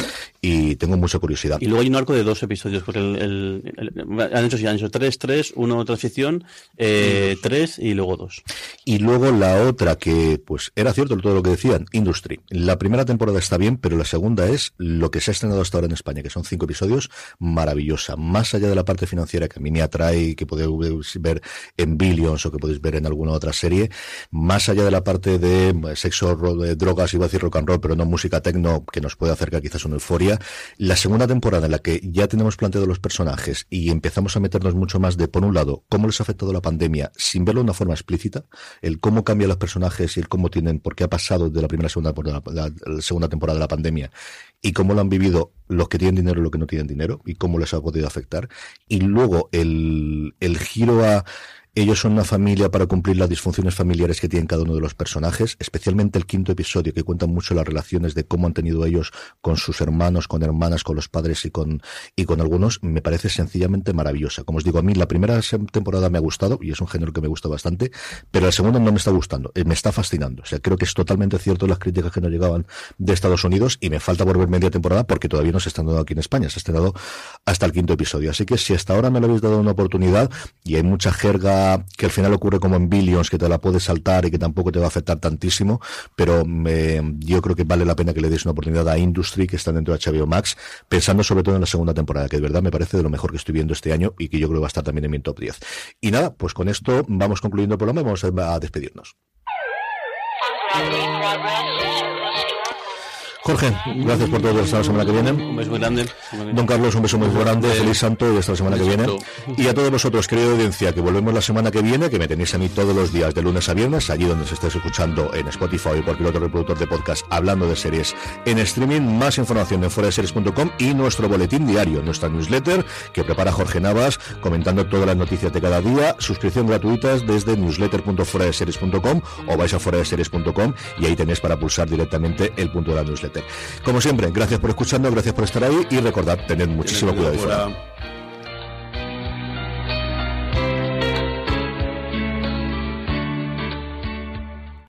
Y tengo mucha curiosidad. Y luego hay un arco de dos episodios, porque el, el- el- han hecho, sí, han hecho tres, tres, uno transición, eh, tres y luego dos. Y luego la otra que, pues, era cierto todo lo que decían, Industry. La primera temporada está bien, pero la segunda es lo que se ha estrenado hasta ahora en España, que son cinco episodios, maravillosa. Más allá de la parte financiera que a mí me atrae, que podéis ver en Billions o que podéis ver en alguna otra serie, más allá de la parte de eh, sexo, de drogas, iba a decir rock and roll, pero no música techno, que nos puede acercar quizás una euforia. La segunda temporada en la que ya tenemos planteado los personajes y empezamos a meternos mucho más de, por un lado, cómo les ha afectado la pandemia sin verlo de una forma explícita, el cómo cambian los personajes y el cómo tienen, por qué ha pasado de la primera a segunda, la, la segunda temporada de la pandemia y cómo lo han vivido los que tienen dinero y los que no tienen dinero y cómo les ha podido afectar. Y luego el, el giro a ellos son una familia para cumplir las disfunciones familiares que tienen cada uno de los personajes, especialmente el quinto episodio que cuenta mucho las relaciones de cómo han tenido ellos con sus hermanos, con hermanas, con los padres y con y con algunos, me parece sencillamente maravillosa. Como os digo, a mí la primera temporada me ha gustado y es un género que me gusta bastante, pero la segunda no me está gustando, eh, me está fascinando. O sea, creo que es totalmente cierto las críticas que nos llegaban de Estados Unidos y me falta por ver media temporada porque todavía no se está dando aquí en España, se ha estrenado hasta el quinto episodio. Así que si hasta ahora me lo habéis dado una oportunidad y hay mucha jerga que al final ocurre como en Billions, que te la puedes saltar y que tampoco te va a afectar tantísimo, pero yo creo que vale la pena que le deis una oportunidad a Industry, que está dentro de HBO Max, pensando sobre todo en la segunda temporada, que de verdad me parece de lo mejor que estoy viendo este año y que yo creo que va a estar también en mi top 10. Y nada, pues con esto vamos concluyendo el programa y vamos a despedirnos. Jorge, gracias por todo. Hasta la semana que viene. Un beso muy grande. Don Carlos, un beso muy grande, feliz santo y hasta la semana que viene. Y a todos vosotros, querida audiencia, que volvemos la semana que viene, que me tenéis a mí todos los días de lunes a viernes, allí donde se estéis escuchando en Spotify o cualquier otro reproductor de podcast hablando de series en streaming. Más información en fueradeseries.com y nuestro boletín diario, nuestra newsletter que prepara Jorge Navas, comentando todas las noticias de cada día. Suscripción gratuita desde newsletter.fueradeseries.com o vais a fueradeseries.com y ahí tenéis para pulsar directamente el punto de la newsletter. Como siempre, gracias por escucharnos, gracias por estar ahí y recordad, tened muchísimo cuidado.